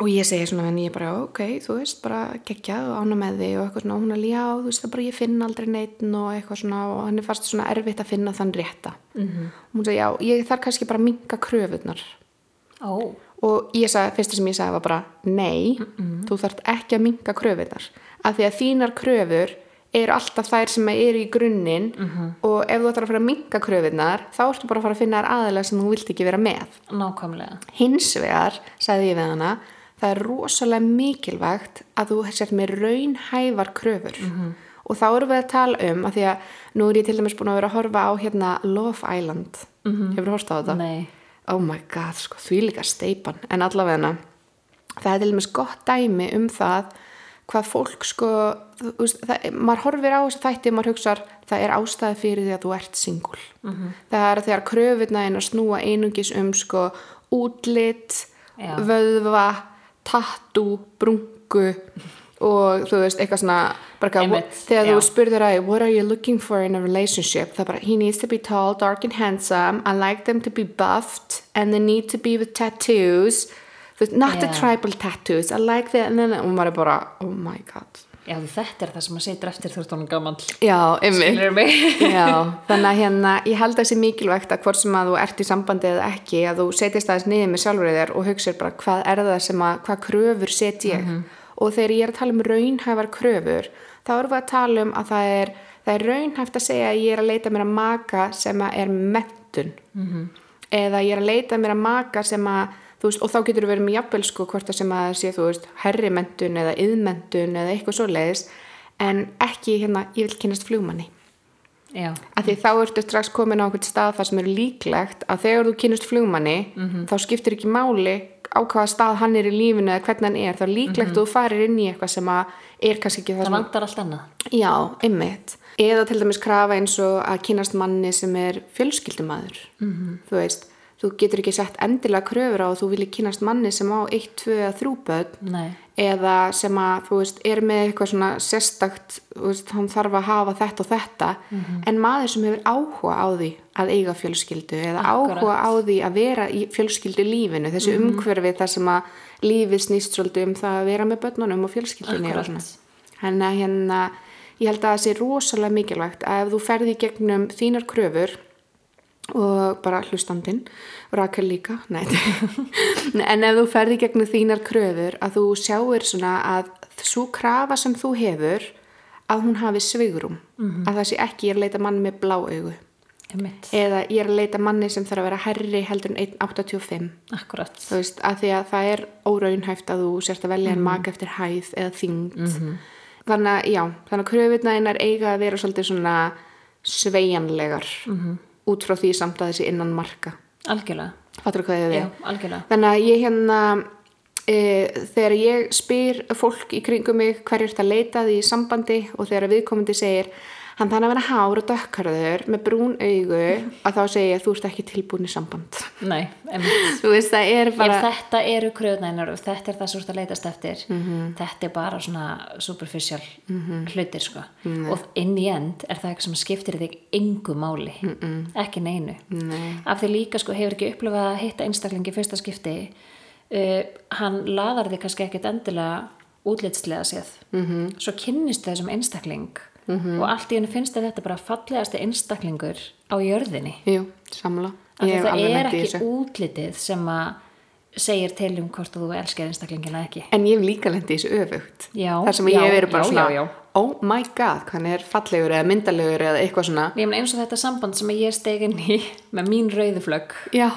og ég segi svona en ég bara ok, þú veist, bara geggjað og ána með þig og eitthvað svona og hún er já, þú veist, það bara ég finn aldrei neitt og eitthvað svona og henni fannst svona erfitt að finna þann rétta -hmm. og hún segi já, ég þarf kannski bara að minka kröfunar
Ó,
og ég sagði, fyrsta sem ég sagði var bara nei, þú þarft ekki að minka kröfunar af því að þínar kröfur eru alltaf þær sem eru í grunninn og ef þú ætlar að fara að minka kröfunar þá ertu bara að fara að finna aðeins sem þú vilt ekki vera með.
Nákvæmlega.
hins vegar, sagði ég við hana það er rosalega mikilvægt að þú sért með raunhæfar kröfur. Og þá erum við að tala um að því að nú er ég til dæmis búin að vera að horfa á hérna Love Island. Hefur þú horft á þetta?
Nei.
Oh my god, sko, því líka steipan en allavega það er til dæmis gott dæmi um það hvað fólk sko það, maður horfir á þess að þætti maður hugsar það er ástæði fyrir því að þú ert singul það er þegar kröfurna einn að snúa einungis um sko útlit
Já.
vöðva, tattoo brungu og þú veist, eitthvað svona bara, þegar þú spurður að what are you looking for in a relationship? Það er bara, he needs to be tall, dark and handsome. I like them to be buffed and they need to be with tattoos. Veist, not the
Já.
tribal tattoos. I like then, og maður er bara oh my god.
Já, þetta er það sem maður setur eftir honum gamall.
já? Já, þannig að hérna, ég held að það sé mikilvægt að hvort sem að þú ert í sambandi eða ekki, að þú setjast aðeins niður með sjálfur þér og hugsir bara hvað er það sem að, hvað kröfur set ég og þegar ég er að tala um raunhæfar kröfur, þá erum við að tala um að það er, það er raunhæft að segja að ég er að leita mér að maka sem að er mentun eða ég er að leita mér að maka sem að veist, og þá getur þú verið með jafnvel sko hvort það sem að sé, þú veist, herrimentun eða yðmentun eða eitthvað svo leiðis en ekki hérna, ég vil kynast flugmanni.
Já,
að því þá ertu strax komin á einhvern stað þar sem er líklegt að þegar þú kynast flugmanni þá skiptir ekki máli á hvaða stað hann er í lífinu eða hvernig hann er þá líklegt að þú farir inn í eitthvað sem að er kannski ekki það
það vantar allt annað.
já, einmitt. Eða til dæmis krafa eins og að kynast manni sem er fjölskyldumadur -hmm. þú veist, þú getur ekki sett endilega kröfur á að þú vilji kynast manni sem á 1, 2 eða 3 börn.
Nei,
eða sem að þú veist er með eitthvað svona sérstakt veist, hann þarf að hafa þetta og þetta en maður sem hefur áhuga á því að eiga fjölskyldu eða
Akkurat.
áhuga á því að vera í fjölskyldu lífinu þessi mm umhverfi þar sem að lífið snýst svolítið um það að vera með börnunum og fjölskyldunni hérna, hérna, ég held að það sé rosalega mikilvægt að ef þú ferði gegnum þínar kröfur og bara hlustandinn. Rakel líka, en ef þú ferði gegnum þínar kröfur að þú sjáir svona að svo krafa sem þú hefur að hún hafi svigrum
Mhm.
að það sé ekki ég er að leita manni með blá augu.
Einmitt.
eða ég er að leita manni sem þarf að vera herri heldur en 1,85
Akkurat.
veist, að að það er óraunhæft að þú sérst að velja en maka eftir hæð eða þyngd. Þannig að, já, þannig að kröfutnaðinar eiga að vera svolítið svona sveigjanlegar út frá því samt að þessi innan marka.
Algjörlega.
fattur hvað ég við?
Já,
þannig að ég hérna e, þegar ég spyr fólk í kringum mig hverju ert að leita því í sambandi og þegar viðkomandi segir hann þannig að vera hár og dökkarður með brún augu að þá ég þú ert ekki tilbúin í samband.
Nei,
veist er bara
Ef þetta eru kröðnænar og þetta er það sem ert að leitast eftir. Þetta er bara svona superficial hlutir sko. Og inn í end er það eitthvað sem skiptir þig engu máli, ekki neinu.
Nei.
af því líka sko hefur ekki upplifað að hitta einstaklingi fyrsta skipti uh, hann laðar þig kannski ekkit endilega útlitslega séð. -hmm. svo kynnist þessum einstakling -hmm. og allt í henni finnst þetta bara fallegasti einstaklingur á jörðinni
jú, samla
það er
í
ekki útlitið sem að segir til um hvort þú elskar einstaklingina ekki
En ég hef líka lendið þessu öfugt.
Já,
Þar sem
já,
ég hef verið bara
já,
svona,
já, já.
oh my god, hann er fallegur eða myndalegur eða eitthvað svona.
Ég meina eins og þetta samband sem ég steg inn í með mín rauðuflögg
Já,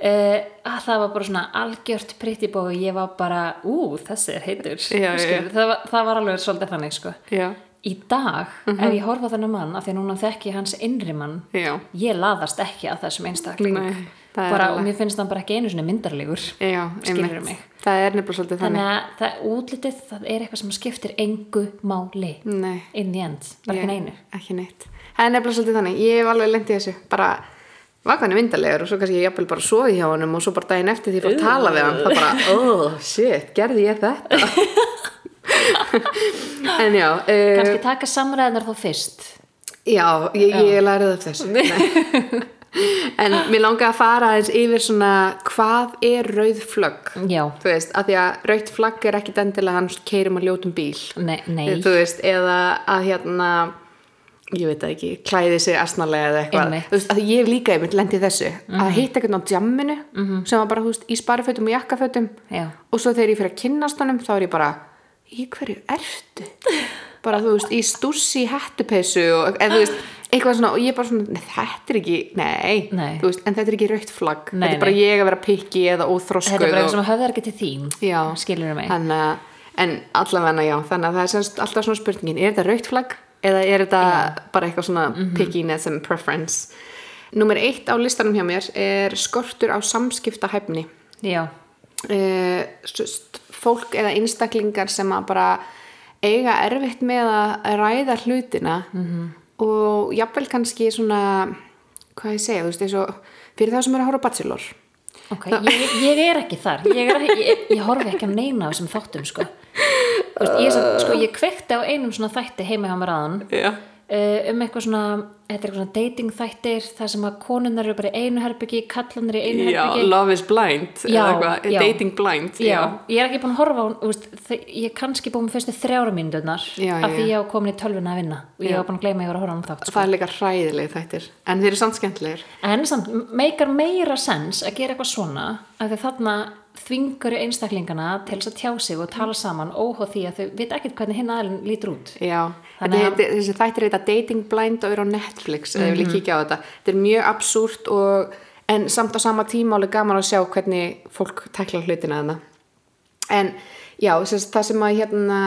Uh, að það var bara svona algjört prittibó og ég var bara, ú, þessi er heitur
Já, já,
Skilur, það, var, það var alveg svolítið þannig sko. Í dag, ef ég horfa þennan mann af því að núna þekki hans innri mann
já,
ég laðast ekki að þessum einstakling
Nei, það
bara, og mér finnst hann bara ekki einu sinni myndarlegur
já? Það er nefnilega svolítið
þannig
þannig.
að það, útlitið, það er eitthvað sem skiptir engu máli
Nei,
in the end, bara ekki neinu
Ekki neitt. Það er nefnilega svolítið þannig. Ég hef alveg lendið þessu. Bara, var hann er myndalegur og svo kannski ég jafnvel bara sofi hjá honum og svo bara daginn eftir því ég fór að tala við hann. Það bara, oh shit, gerði ég þetta? en já, uh,
kannski taka samræðinar þá fyrst.
Já, ég, ég lærið af þessu Nei. En mér langaði að fara aðeins yfir svona hvað er rauð flögg? Þú veist, að því að rauð flagg er ekkit endilega hann keirum að ljótum bíl.
Nei, nei.
Þú veist, eða að hérna ég veit ekki, klæði sig asnalega eða eitthvað,
Einmitt.
þú veist, að ég hef líka einmitt lendið þessu, að hitta eitthvað á djamminu sem var bara, þú veist, í sparifötum og jakkafötum.
Já.
og svo þegar ég fyrir að kynnast honum þá er ég bara, í hverju ertu? bara, þú veist, í stússi hettupessu og, eða þú veist eitthvað svona, og ég bara svona, nei, þetta er ekki nei,
Nei.
veist, en þetta er ekki raukt flagg
Nei,
þetta er bara ég að vera pikki eða óþroskuð
þetta er bara
og-
sem höfðar ekki til þín skilur mig
að, en allavega já, þannig að það er semst alltaf svona spurningin, er þetta raukt flagg eða er þetta bara eitthvað svona mm. -hmm. pickiness and preference? Númer eitt á listanum hjá mér er skortur á samskiptahæfni.
já,
Uh, fólk eða einstaklingar sem að bara eiga erfitt með að ræða hlutina
Mhm.
-hmm. og jafnvel kannski svona, hvað ég segja, þú veist, eins og fyrir það sem er að horfa Bachelor.
ok, ég, ég er ekki þar ég, er ég, ég horfi ekki að neina þessum þáttum sko. Þú veist, ég, sko, ég kvekti á einum svona þætti heima hjá mér aðan
Já.
Uh, um eitthvað svona þetta er eitthvað svona dating þættir þar sem að konunnar eru bara í einu herbyggi kallanir í einu herbyggi
love is blind,
Já,
eitthvað,
já.
dating blind.
Já, ég er ekki búin að horfa á þe- ég er kannski búin fyrstu þrjára mínúturnar
Já,
af því ég á komin í tölvuna að vinna og ég var búin að gleyma að ég var að horfa á hann þátt sko.
það er líka hræðileg þættir en þeir eru samt skemmtilegir
en samt meikar meira sens að gera eitthvað svona af því þarna þvingur einstaklingana til þess að tjá sig og tala saman óhóð því að þau veit ekkert hvernig hinn aðeins lítur út
já, Þetta,
að-
þetta, þessi þættir heita dating blind og eru á Netflix mm á þetta. Þetta er mjög absúrt og en samt á sama tíma alveg gaman að sjá hvernig fólk tekla hlutina þarna. En já, þess, það sem að hérna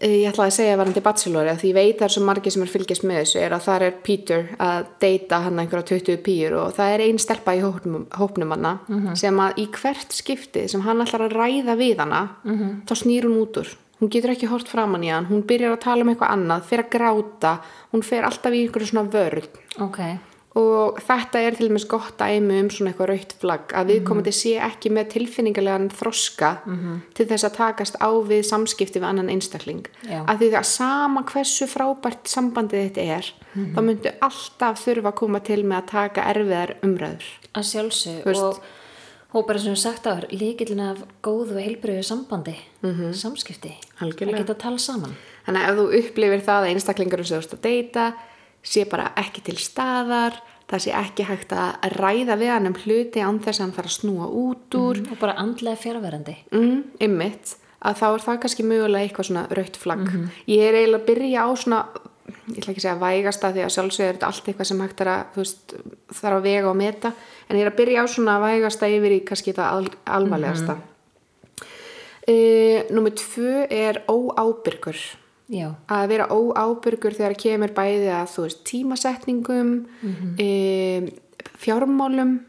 eh, ég ætlaði að segja varandi Bachelor að því ég veit það er svo margir sem er fylgjast með þessu er að það er Peter að deyta hann einhverja 20 pýr og það er ein stelpa í hópnum, hópnum hana sem að í hvert skipti sem hann ætlar að ræða við hana þá snýr hún út úr hún getur ekki hort framann í hann, hún byrjar að tala um eitthvað annað, fer að gráta hún fer alltaf í einhverju svona vörð
ok,
og þetta er til dæmis gott dæmi um svona eitthvað raukt flagg að viðkomandi sé ekki með tilfinningarlegan þroska til þess að takast á við samskipti við annan einstakling.
Já.
að því að sama hversu frábært sambandið þetta er þá myndu alltaf þurfa að koma til með að taka erfiðar umræður.
Að sjálfsög og, og bara sem við sagt áður líkillin af góðu og heilbriðu sambandi samskipti
Mhm. Algjörlega.
að geta að tala saman
Þannig að ef þú upplifir það að einstaklingarinn sem þú ert að deyta sé bara ekki til staðar, það sé ekki hægt að ræða við hann um hluti án þess að hann fara að snúa út úr,
og bara andlega fjárverandi
mm, ymmit, að þá er það kannski mögulega eitthvað svona rautt flagg. Ég er eiginlega að byrja á svona, ég ætla ekki að segja vægasta því að sjálfsögur er allt eitthvað sem hægt er að, veist, þarf að vega og meta, en ég er að byrja á svona vægasta yfir í kannski það al, alvarlegasta. Mm Númer tvö er óábyrgur.
Já,
að vera óábyrgur þegar kemur bæði að þú veist tímasetningum mm fjármálum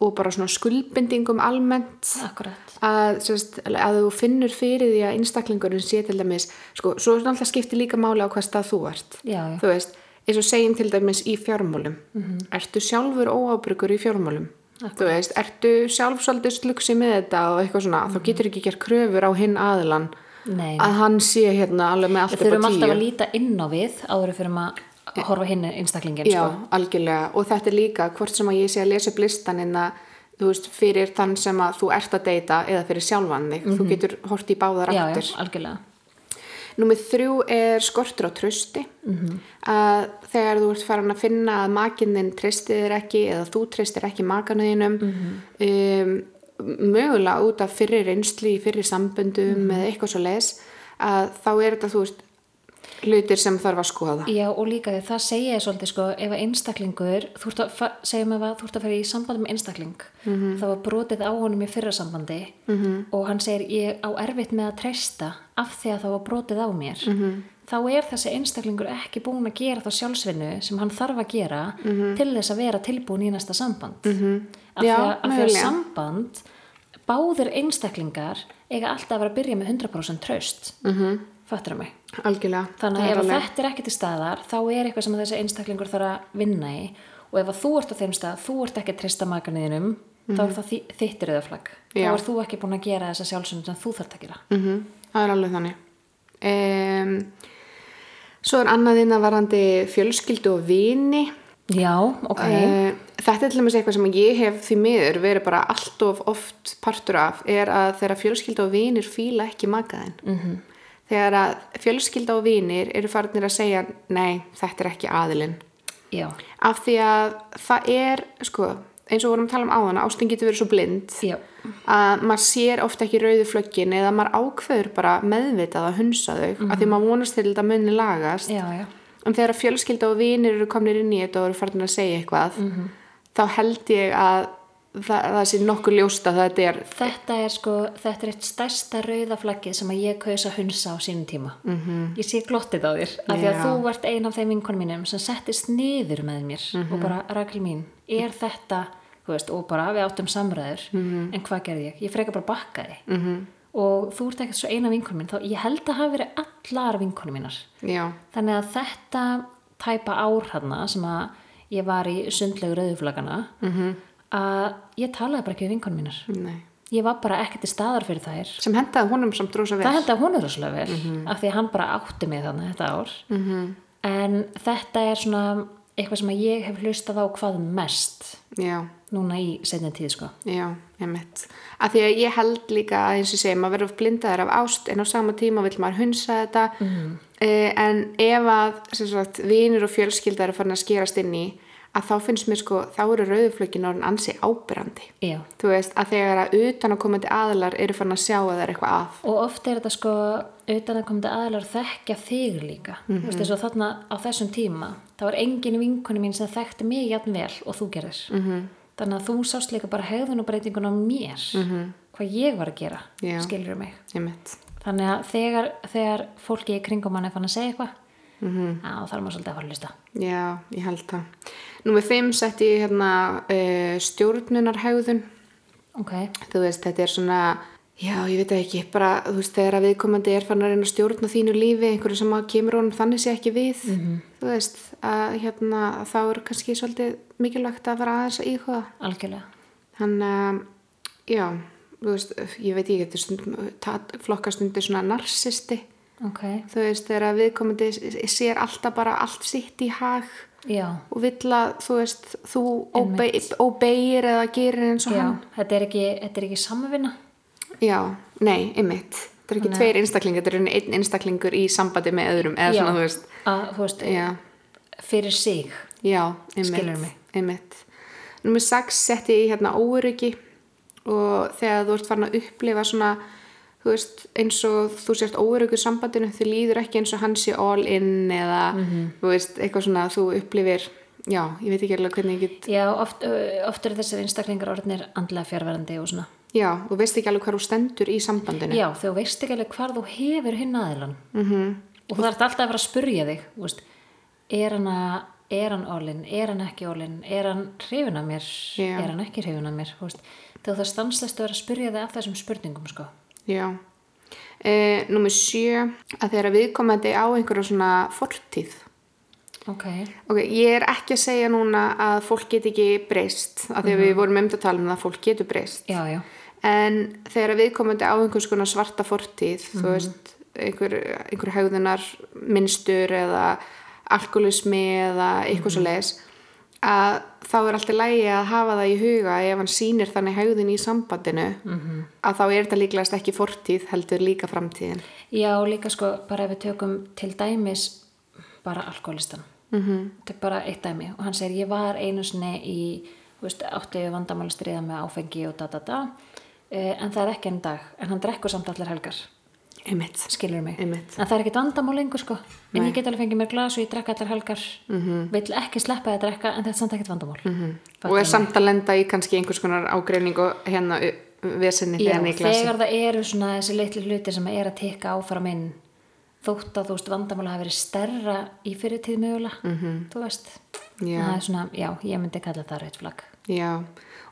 og bara svona skuldbindingum almennt.
Akkurat.
Að, sérst, að þú finnur fyrir því að einstaklingurinn sé til dæmis sko, svo er alltaf skipti líka máli á hvað stað þú ert.
Já, já.
þú veist, eins og segjum til dæmis í fjármálum. Ertu sjálfur óábyrgur í fjármálum? Þú veist, ertu sjálf svolítið sluksi með þetta og eitthvað svona, þá getur ekki gert kröfur á hinn aðilan
Nei,
að hann sé hérna alveg með allt
við þurfum alltaf að líta inn á við áður fyrir að horfa hinn einstaklingin
Já,
sko.
algjörlega. Og þetta er líka hvort sem að ég sé að lesa upp listan en að þú veist, fyrir þann sem að þú ert að deyta eða fyrir sjálfan þig, þú getur hort í áttir.
algjörlega.
Númið þrjú er skortur á trösti að þegar þú ert farin að finna að makinnin treystir þér ekki eða þú treystir ekki makanuðinum um, mögulega út af fyrir reynsli fyrir samböndum eða eitthvað svo les að þá er þetta þú veist hlutir sem þarf að skoða
Já og líka því það segja ég svolítið sko ef einstaklingur, þú ert að segjum ef að þú ert að fara í samband með einstakling þá var brotið á honum í fyrra sambandi -hmm. og hann segir ég á erfitt með að treysta af því að það var brotið á mér -hmm. þá er þessi einstaklingur ekki búin að gera þá sjálfsvinnu sem hann þarf að gera til þess að vera tilbúin í næsta samband -hmm. af því að,
mögulega.
samband báðir einstaklingar eiga alltaf að vera að byrja með 100% traust -hmm. fattur mig.
Algjörlega.
Þannig að ef að þetta er ekki til staðar þá er eitthvað sem að þessi einstaklingur þarf að vinna í. Og ef að þú ert á þeim stað þú ert ekki að trista maganiðinum þá er það þi- þitt rauðaflag þá
Já.
er þú ekki búin að gera þessa sjálfsönd sem þú þarft að gera.
Mhm, það er alveg þannig. Um, svo er annað inn að varandi fjölskyldu og vini.
Já, ok.
Eh, þetta er til dæmis eitthvað sem ég hef því miður verið bara allt of oft partur af er að þegar fjölskylda og vinir fíla ekki makaðin -hmm. Þegar að fjölskylda og vinir eru farnir að segja nei, þetta er ekki aðilinn.
Já,
af því að það er sko, eins og vorum að tala um áðan ástin getur verið svo blind
já,
að maður sér ofta ekki rauðu flöggin eða maður ákveður bara meðvitað að hunsa þau af því maður vonast til þetta muni lagast.
Já,
en þegar fjölskylda og vinir eru komnir inn í þetta og eru farin að segja eitthvað þá held ég að það, það sé nokkuð ljóst að þetta er
Þetta er sko, þetta er eitt stærsta rauðaflaggið sem að ég kaus að hunsa á sínum tíma -hmm. Ég sé glottið á þér af því að þú ert ein af þeim vinkonum mínum sem settist niður með mér og bara, Rakel mín, er þetta veist, og bara við áttum samræður en hvað gerði ég? Ég freka bara bakkaði -hmm. og þú ert ekkert svo eina vinkonum mín þá ég held að hafa verið allar vinkonum mínar
já,
þannig að þetta tæpa ár hana sem að ég var í sundlegu rauðuflagana -hmm. Að ég talaði bara ekki við vinkonum mínar.
Nei.
Ég var bara ekki til staðar fyrir þær.
Sem hendaði honum samt rosa vel.
Það henda hún er rosalega vel af því að hann bara átti mig þannig þetta ár. -hmm. en þetta er svona eitthvað sem ég hef hlustað á hvað mest
já,
núna í setni tíð sko.
Já, emitt af því að ég held líka að eins og ég segi maður verður blindaður af ást en á sama tíma vill maður hunsa þetta.
Mhm.
eh, en ef að sagt, vinir og fjölskylda eru farin að skerast inn í að þá finnst mér sko þá eru rauðuflökin orðin ansi ábyrrandi
já
þú veist, að þegar að utan að komandi aðilar eru fann að sjá að það er eitthvað að
og oft er þetta sko utan að komandi aðlar þekkja þig líka mm -hmm. veist, þess að þarna á þessum tíma það var engin vinkonu mín sem þekkti mig jafn vel og þú gerir -hmm. þannig að þú sást líka bara hegðun og breytingun á mér -hmm. hvað ég var að gera
Já.
skilur mig
Einmitt.
þannig að þegar, þegar fólki í kringum mann er fann að segja eitthvað mm -hmm. þá þarf maður svolítið að fara að hlusta.
Já, ég held það. Númer 5 setti ég hérna uh, stjórnunarhægðun
ok,
þú veist, þetta er svona já, ég veit ekki, bara þú veist, þegar að viðkomandi er fann að reyna að stjórna þínu lífi einhverju sem að kemur honum þannig sé ekki við -hmm. þú veist, að hérna þá er kannski svolítið mikilvægt að vera aðeins að íhuga.
Algjörlega.
Hann, uh, já, þú veist, ég veit stundum, tat- flokkast undir svona narsisti,
ok,
þú veist, þegar viðkomandi sér alltaf bara allt sitt í hag
já,
og vill að, þú veist, þú óbe- óbeygir eða gerir eins og
já
hann.
þetta er ekki, ekki samvinna
Já, nei, einmitt. Þetta er ekki
að-
tveir einstaklingar, þetta er einn einstaklingur í sambandi með öðrum, eða
Já.
svona, þú veist,
að, þú veist, fyrir sig. Skilurðu mig?
Einmitt. Númer 6 setti ég hérna óöryggi og þegar þú ert farin að upplifa svona, þú veist, eins og þú sért óöryggur sambandinu, þið líður ekki eins og hann sé all in eða,
Mhm.
þú veist, eitthvað svona, þú upplifir, já, ég veit ekki alveg hvernig ég get,
já, oft, oft eru þessir einstaklingar orðnir andlega fjárverandi og svona
já, þú veist ekki alveg hvað þú stendur í sambandinu.
já, þú veist ekki alveg hvar þú hefur hinn aðilan
Mhm.
-hmm. og það er alltaf að fara að spurja þig þú veist, er hann að er hann ólinn, er hann ekki ólinn er hann hrifin af mér,
Já.
er hann ekki hrifin af mér þú veist, þegar það stanslast að vera að spurja þig af þessum spurningum sko
Já. E, Númer sjö, að þeirra viðkomandi á einhverja svona fortíð.
ok,
Ok, ég er ekki að segja núna að fólk get ekki breyst, af því að við vorum um að tala um það að fólk getur breyst.
já, já
En þegar viðkomandi á einhvers konar svarta fortíð, þú veist, einhver, einhver haugðunar minnstur eða alkoholismi eða eitthvað svo leiðis, að þá er alltaf lægi að hafa það í huga ef hann sýnir þannig haugðin í sambandinu -hmm. að þá er þetta líklegast ekki fortíð heldur líka framtíðin.
Já, líka sko, bara ef við tökum til dæmis bara alkoholistan -hmm. þetta er bara eitt dæmi. Og hann segir ég var einu sinni í veist, áttu vandamál að stríða með áfengi og da da da. Eh, en það er ekki enn dag, en hann drekkur samt allar helgar
Einmitt.
skilur mig,
Einmitt.
en það er ekkit vandamál lengur sko, en ég get alveg fengið mér glas og ég drekka allar helgar,
Mhm.
vill ekki sleppa að drekka, en þetta er samt ekkit vandamál mm
og er samt að lenda í kannski einhvers konar ágreining og hérna vesinni þegar hann er í glasi
þegar það eru svona þessi litli hluti sem er að tikka áfram inn þótt að þú veist vandamála hafi verið stærra í fyrirtíð mögulega, -hmm. þú veist.
Já.
það svona, já, ég myndi kalla það rautt flagg
Já,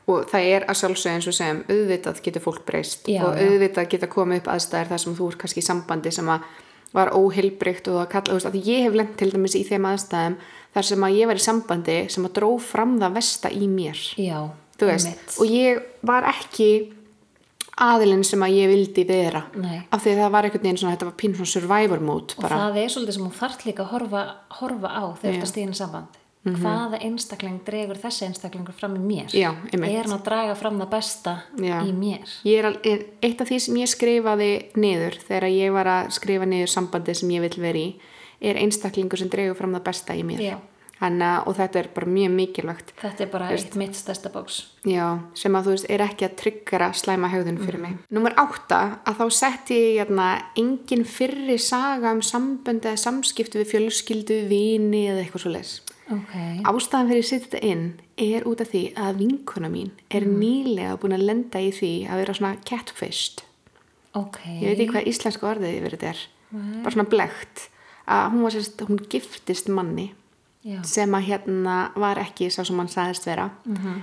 og það er að sjálfsögja eins og segjum, auðvitað getur fólk breyst
Já,
og auðvitað geta komið upp aðstæðir þar sem þú ert kannski í sambandi sem að var óheilbrygt og að kalla, þú veist, að ég hef lent til dæmis í þeim aðstæðum þar sem að ég var í sambandi sem að dró fram það vesta í mér,
já,
veist, og ég var ekki aðilinn sem að ég vildi vera,
Nei.
af því að það var einhvern veginn svona, þetta var pín svona survivor mode
og
bara,
það er svolítið sem hún þarf líka að horfa, horfa á þegar þetta stíðin samband hvaða einstakling dregur þessi einstaklingur fram í mér?
Já,
er hann að draga fram það besta
Já.
í mér
er, eitt af því sem ég skrifaði niður þegar ég var að skrifa niður sambandi sem ég vil vera í er einstaklingur sem dregur fram það besta í mér. Hanna, og þetta er bara mjög mikilvægt.
Þetta er bara eitt mitt stærsta bóks
Já, sem að þú veist er ekki að tryggara slæma hegðun fyrir mig. Númer átta að þá setti ég hérna engin fyrri saga um samböndi eða samskipti við fjölskyldu, vini eða eitthvað svo leis.
Ok,
Ástæðan fyrir að setja þetta inn er út af því að vinkona mín er nýlega búin að lenda í því að vera svona catfished.
ok
Ég veit ekki hvað íslensku orðið yfir þetta er. Bara svona blegt. Að hún sérst, hún giftist manni
já,
sem að hérna var ekki sá sem hann sagðist vera.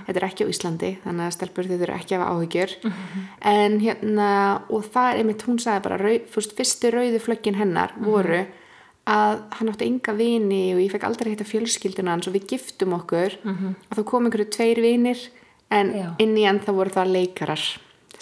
Þetta er ekki á Íslandi, þannig að stelpur þið eru ekki að hafa áhyggjur. En hérna, og það er einmitt, hún sagði bara, rau, fyrst, fyrstu rauðu flöggin hennar voru að hann átti enga vini og ég fekk aldrei hitta fjölskylduna hans og við giftum okkur. Og þá kom einhverju tveir vinir en
Já.
inn í þá voru það leikarar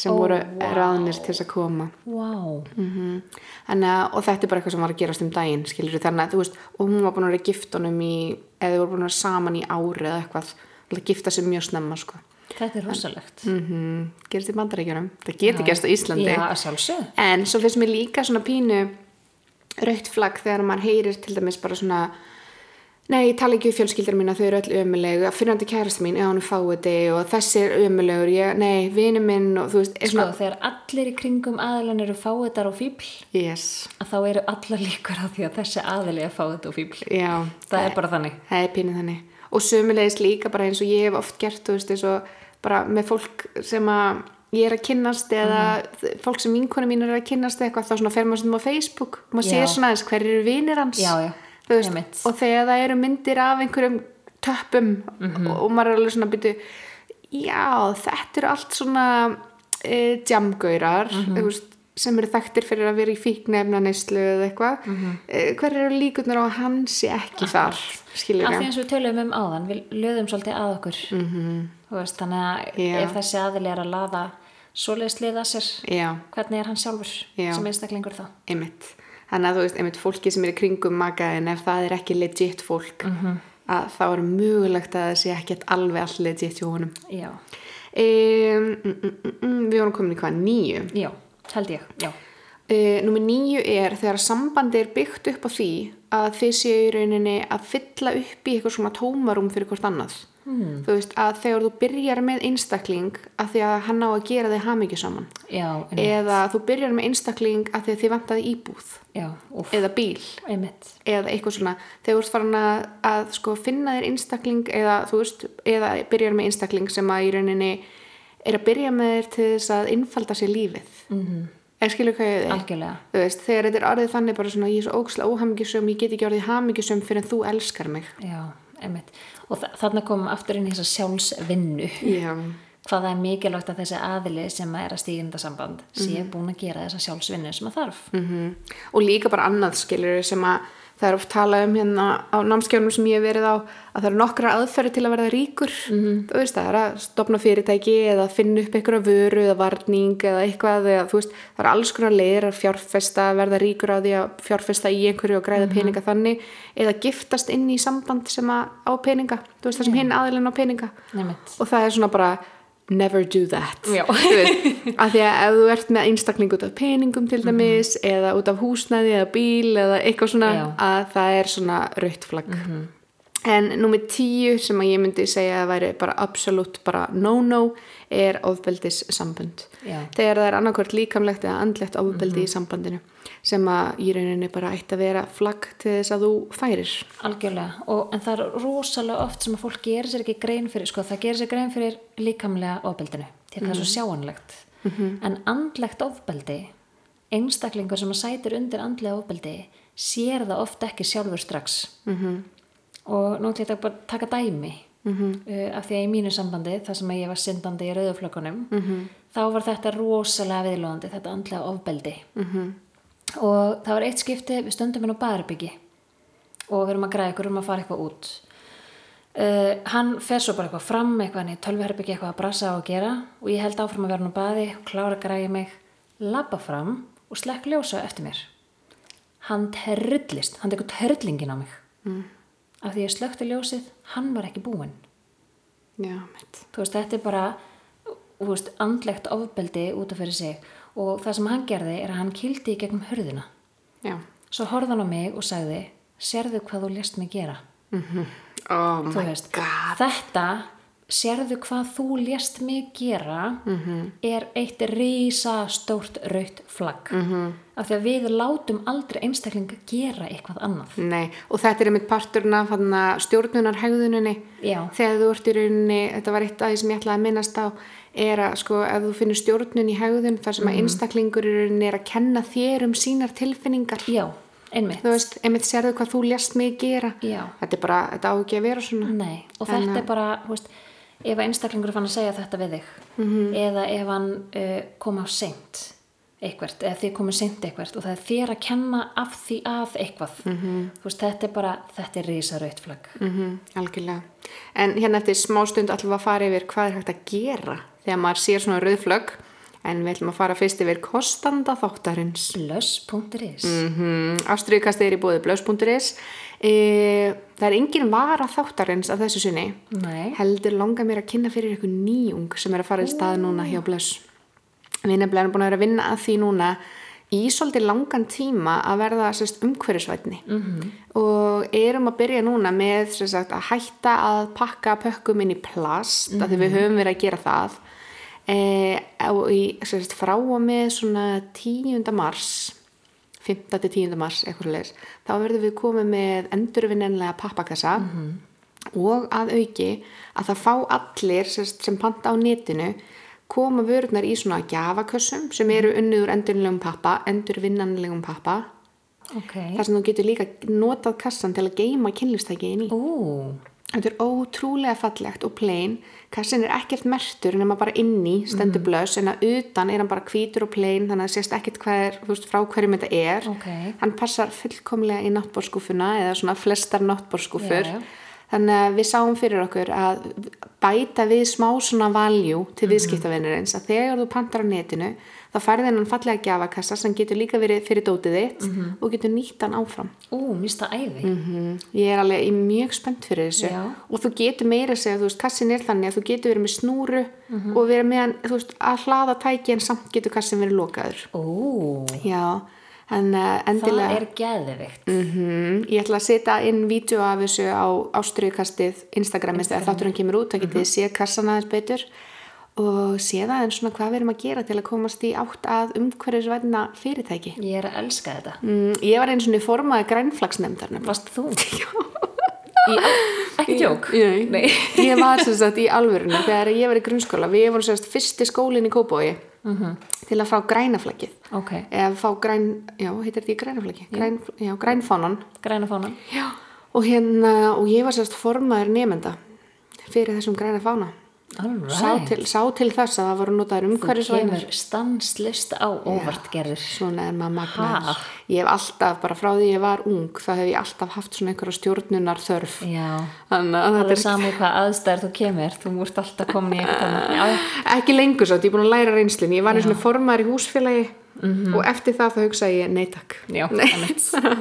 sem
Ó,
voru
vá.
ráðnir til þess að koma.
Wow
mm Þannig að, og þetta er bara eitthvað sem var að gerast um daginn, skilur þannig að, þú veist, og hún var búin að vera gift honum í, eða voru búin að vera saman í ári eða eitthvað, að gifta sig mjög snemma, sko.
þetta er rosalegt.
Mm Gerist í bandaríkjunum, það getur gerst á Íslandi.
já,
En svo finnst mér líka svona pínu rautt flagg þegar maður heyrir til dæmis bara svona Nei, ég tala ekki um fjölskyldur mína, þau eru öll ömuleg að fyrirandi kærasti mín, já, hún er fáiði og þessi er ömulegur, ég, nei, vinu minn og þú veist,
sko,
svona
þegar allir í kringum aðilan eru fáiðar og fíbl
Yes,
að þá eru allar líkur á því að þessi aðili er fáiðar og fíbl
já.
Það er bara þannig.
Það er pínu þannig. Og sömulegis líka bara eins og ég hef oft gert þú veist eins og bara með fólk sem að ég er að kynnast eða fólk sem vinkonu mín er að kynnast eitthvað þá svona fer maður svona á Facebook maður sér svona aðeins hver eru vinir hans
Já, já,
veist, og þegar það eru myndir af einhverjum töppum
Mhm.
og, og maður er alveg svona byrju já þetta eru allt svona e,
Mhm.
þú veist, sem eru þekktir fyrir að vera í fíknefna neyslu eða eitthvað
Mhm.
e, hver eru líkurnar á sé ekki þar skilur
af því eins og við töluðum um áðan við löðum svolítið að okkur -hmm. veist, þannig að
Mhm. Já.
ef þessi aðili er að laða svoleiðis liða sér.
Já.
Hvernig er hann sjálfur
Já.
sem einstaklingur þá?
Einmitt. Þannig að þú veist, einmitt fólki sem er í kringum makaðin ef það er ekki legit fólk -hmm. að þá er mögulegt að það sé ekkert alveg all legit hjá honum. Um, mm, mm, mm, mm, við vorum komin í hvað nýju
já, held ég já,
uh, nummer nýju er þegar sambandi er byggt upp á því að þið séu í rauninni að fylla upp í eitthvað svona tómarum fyrir hvort annað hmm. þú veist að þegar þú byrjar með einstakling að því að hann á að gera þig hamingju saman.
Já,
eða þú byrjar með einstakling að því að þið vantaði íbúð.
Já,
eða bíl.
Einmitt.
Eða eitthvað svona. Þegar þú ert farin að, að sko, finna þér einstakling eða veist, eða byrjar með einstakling sem að í rauninni er að byrja með þér til þess að innfalda sér lífið. Mm -hmm. eða skilur hvað ég þú veist, þegar þetta er orðið þannig bara svona ég er svo ógæslega óhamingjusum, ég get ekki orðið hamingjusum fyrir en þú elskar mig.
Já, einmitt og þa þarna komum aftur inn í þessa sjálfsvinnu.
Já,
hvað það er mikilvægt að þessi aðili sem er að stíginda samband sé
Mhm.
búin að gera þessa sjálfsvinnu sem að þarf.
Mm og líka bara annað skilur sem að það er oft talað um hérna á námskjörnum sem ég hef verið á að það eru nokkra aðferði til að verða ríkur. -hmm. þú veist það er að stopna fyrirtæki eða finna upp einhverja vöru eða varning eða eitthvað eða þú veist það eru alls konar leiðir að fjárfesta verða ríkur á því að fjárfesta í einhverju og græða peninga þannig eða giftast inn í samband sem á peninga. Þú veist það sem hinn aðilinn á peninga.
Nefnt.
og það er svona bara never do that. Veist, af því að ef þú ert með einstakling út af peningum til dæmis eða út af húsnæði eða bíl eða eitthvað svona
Já.
að það er svona rautt flagg. En númið tíu sem að ég myndi segja að væri bara absolutt bara no-no er ofbeldis sambund
Já.
þegar það er annarkvort líkamlegt eða andlegt ofbeldi í sambandinu sem að í rauninni bara ætti að vera flagg til þess að þú færir
Algjörlega, og, en það er rosalega oft sem að fólk gerir sér ekki grein fyrir, sko, það gerir sér grein fyrir líkamlega ofbeldinu, að það er svo sjáanlegt. En andlegt ofbeldi, einstaklingur sem að sætir undir andlega ofbeldi, sér það oft ekki sjálfur strax. -hmm. Og nú ég að bara taka dæmi, -hmm. uh, af því að í mínu sambandi, það sem ég var syndandi í rauðuflökunum, -hmm. þá var þetta rosalega viðlóðandi, þetta andlega ofbeldi. -hmm. Og það var eitt skipti, við stöndum inn á baðarbyggi og við erum að græða ykkur um að fara eitthvað út. Uh, hann fer svo bara eitthvað fram eitthvað hann í tölvuherbyggi eitthvað að brasa á að gera. Og ég held áfram að vera nú baði klára að græða mig, labba fram og slekk ljósa eftir mér. Hann terrillist hann tekur terrillingin á mig. Mm. af því ég slökti ljósið, hann var ekki búinn.
Já, mitt.
Þú veist, þetta er bara veist, andlegt ofbeldi út af fyrir sig og það sem hann gerði er að hann kildi í gegnum hurðina.
Já,
svo horfði hann á mig og sagði sérðu hvað þú lést mig gera?
Oh
Þú
my
veist,
god.
þetta sérðu hvað þú lést mig gera
Mhm.
er eitt rísa stórt raut flagg.
Mhm.
af því að við látum aldrei einstakling gera eitthvað annað.
Nei, og þetta er einmitt stjórnunarhegðuninni.
Já.
þegar þú ert í rauninni, þetta var eitt af því sem ég ætlaði að minnast á er að sko ef þú finnur stjórnun í hegðun þar sem að einstaklingur í rauninni er að kenna þér um sínar tilfinningar.
Já, einmitt.
Þú veist, einmitt sérðu hvað þú lést mig gera.
Já.
þetta er bara, þetta á ekki að vera svona.
Nei, og þetta er bara þú veist, ef að einstaklingur fann að segja þetta við þig
Mhm.
eða ef hann uh, kom á seint eitthvert, eða þið komið seint eitthvert og það er þér að kenna af því að eitthvað.
Mhm.
þú veist, þetta er bara þetta er flagg.
Mm algjörlega. En hérna eftir smá stund við að fara yfir hvað er hægt að gera þegar maður sér svona rauðflögg en við ætlum að fara fyrst yfir kostanda þáttarins.
Blöss.is
Mm Ástriðkastið er í bóði blöss.is e, Það er engin vara þáttarins af þessu sinni.
Nei,
heldur langar mér að kynna fyrir ykkur nýjung sem er að fara í stað núna hjá blöss. Við nefnilega erum búin að vera að vinna að því núna í svolítið langan tíma að verða umhverfisvætni -hmm. og erum að byrja núna með sagt, að hætta að pakka pökkum inn í plast mm -hmm. að því við höfum verið að gera það e, frá og með svona 10. mars 5. til 10. mars leis, þá verðum við komið með endurvinnenlega pappakassa og að auki að það fá allir sérst, sem panta á netinu koma vörurnar í svona gjafakössum sem eru unnið úr endurvinnlegum pappa endurvinnanlegum pappa
ok
þar sem þú getur líka notað kassan til að geima kynlistæki inn í
Ú,
Þetta er ótrúlega fallegt og plain. Kassin er ekkert mertur nema bara inni stendur blöss en að utan er hann bara hvítur og plain þannig að það sést ekkert hvað er, þú veist, frá hverjum þetta er.
Ok.
Hann passar fullkomlega í náttbórskúfuna eða svona flestar náttbórskúfur.
Já.
Þannig að við sáum fyrir okkur að bæta við smá svona valjú til
Mhm.
viðskiptavinnurins að þegar þú pantar á netinu þá færði hennan fallega gjafakassa sem getur líka verið fyrir dótið þitt
Mhm.
og getur nýtt hann áfram.
ú, mista æði
Mm Ég er alveg ég er mjög spennt fyrir þessu
Já.
og þú getur meira að segja, þú veist, kassin er þannig að þú getur verið með snúru
Mhm.
og verið með hann, þú veist, að hlaða tæki en samt getur kassin verið lokaður.
Ú,
Já, en uh,
það
endilega,
er geðvikt
Mhm, ég ætla að setja inn vídeo af þessu á ástriðkastið Instagramið þegar þátturinn kemur út, það getið
Mhm.
mm séð kassan aðeins betur og séð aðeins svona hvað við erum að gera til að komast í átt að umhverfisvæna fyrirtæki.
Ég er að elska þetta
Mm, ég var eins og niður formaði grænflagsnefndar.
Varst þú? Í, ekki djók?
Nei.
Nei.
ég var sem sagt í alvörinu þegar ég var í grunnskóla við vorum sagt fyrsti skólinn í Kópói til að fá grænaflaggið
Ok,
eða fá græn, já, heitir þetta í grænaflaggi græn, já, grænfánan
græna fánan
já, og hérna, og ég var sagt formaður nefnda fyrir þessum græna fána
Alright.
sá, til, sá til þess að það voru notaður
Þú
umhverfisvænar
kemur stanslist á óvart gerður.
svona er maður magnaður.
Ha?
ég hef alltaf, bara frá því ég var ung þá hef ég alltaf haft svona einhverja stjórnunar þörf
Já,
þannig að þetta
alveg
er
saman hvað aðstæður þú kemur, þú múrt alltaf komin í eitthvað
ekki lengur svo, ég er búin að læra reynslin ég var í svona formar í húsfélagi
Mhm.
og eftir það þá hugsaði ég nei takk.
Já.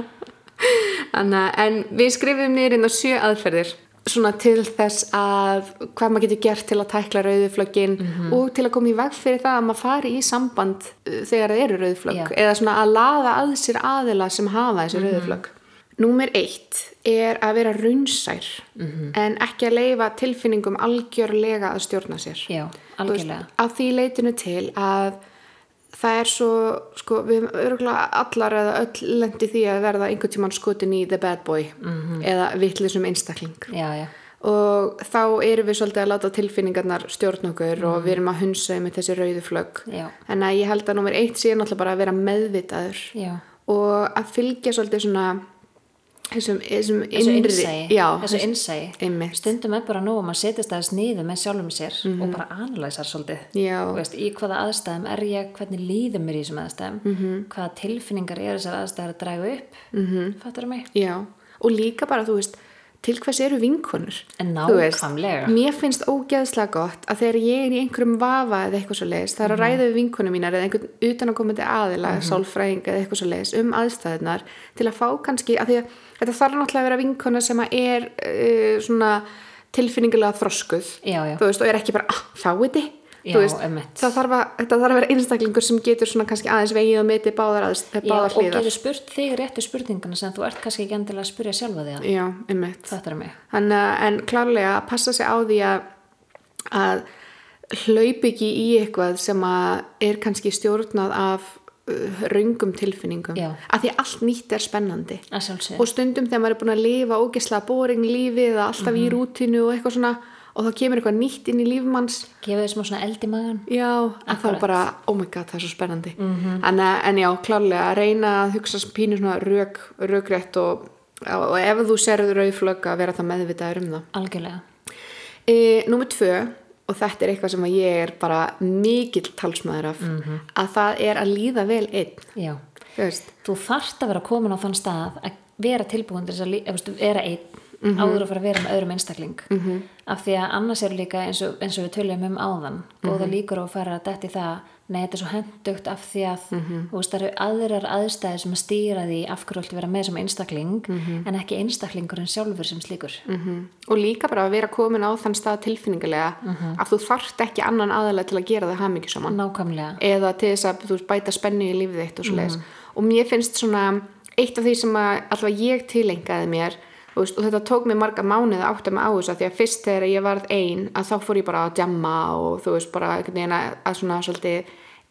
Anna, en við skrifum niður inn á sjö aðferðir svona til þess að hvað maður getur gert til að tækla rauðuflöggin
Mhm.
og til að koma í veg fyrir það að maður fari í samband uh, þegar það eru rauðuflögg
Já.
eða svona að laða að sér aðila sem hafa þessi
Mhm.
rauðuflögg Númer eitt er að vera raunsær
Mhm.
en ekki að leifa tilfinningum algjörlega að stjórna sér
Já,
Þú veist,
algjörlega.
að því leitinu til að það er svo, sko, við höfum örgulega allar eða öll lendi því að verða einhvern tímann skotin í the bad boy
Mhm.
eða vittlisum einstakling
Já, já.
og þá erum við svolítið að láta tilfinningarnar stjórn okkur og við erum að hunsa með þessi rauðu flögg en að ég held að nummer eitt sé náttúrulega bara að vera meðvitaður
Já.
og að fylgja svolítið svona þessum. Einmitt.
Stundum er bara nú að maður setjast aðeins niður með sjálfum sér og bara analæsar svolítið. Veist, í hvaða aðstæðum er ég, hvernig líður mér í þessum aðstæðum, -hmm. hvaða tilfinningar eru þessar aðstæður að draga upp, -hmm. fattur mig?
Já, og líka bara, þú veist, til hvers eru vinkonur? Veist. Mér finnst ógeðslega gott að þegar ég er í einhverjum vafa eða eitthvað svo leiðis, það er að
Mhm.
ræða við vinkonum mínar eða einhvern utanakomandi aðila, sálfræðing eða eitthvað svo leiðis um aðstæðunar til að fá kannski, að að þetta þarf náttúrulega að vera vinkona sem er uh, svona tilfinningilega þroskuð,
Já, já.
veist, og er ekki bara, ah, fáið þið?
Já,
veist, það þarf að, þetta þarf að vera einstaklingur sem getur svona kannski aðeins vegið og metið báðar, aðst,
Já,
báðar
og getur spurt þig réttu spurningana sem þú ert kannski ekki endilega að spyrja sjálfa þig.
Já, einmitt.
Fattur mig?
Að, en klárlega að passa sig á því að, að hlaup ekki í eitthvað sem er kannski stjórnað af uh, raungum tilfinningum.
Já.
Að því allt nýtt er spennandi. Og stundum þegar maður er búin að lifa ógeslega boring lífið eða alltaf
Mhm.
í rútinu og eitthvað svona og þá kemur eitthvað nýtt inn í lífmanns
Gefið þið smá svona eld í magan.
Já, að þá.
Mhm.
bara, oh my god, það er svo spennandi. -hmm. en, að- en já, klárlega að reyna að hugsa pínu svona rök, rökrétt og, og ef þú serður rauðflögg að vera það meðvitaður um það.
Algjörlega.
E, Númer tvö, og þetta er eitthvað sem ég er bara mikill talsmaður af,
Mhm.
að það er að líða vel einn.
Já.
Veist,
Þú þarft að vera komin á þann stað að vera tilbúin til þess að vera einn
Mhm.
áður að fara að vera með öðrum einstakling -hmm. Af því að annars er líka eins og, eins og við töljum um áðan góða
Mhm.
líkur á að fara að detti það nei, þetta er svo hendugt af því að
Mhm.
þú veist, það eru aðrar aðstæðir sem að stýra því af hverju að vera með sem einstakling
Mhm.
en ekki einstaklingurinn sjálfur sem slíkur
-hmm. og líka bara að vera komin á þann stað tilfinningilega
Mhm.
að þú þarft ekki annan aðalega til að gera það hamingisaman.
nákvæmlega
eða til þess að þú bæta spennu í lífið þitt og svo leiðis og mér finnst svona eitt af því sem að alltaf ég tilengaði mér veist, og þetta tók mig marga mánuð að átta mig á þessu af því að fyrst þegar ég varð ein að þá fór ég bara að djamma og þú veist bara einhvern veginn að, að svona svolítið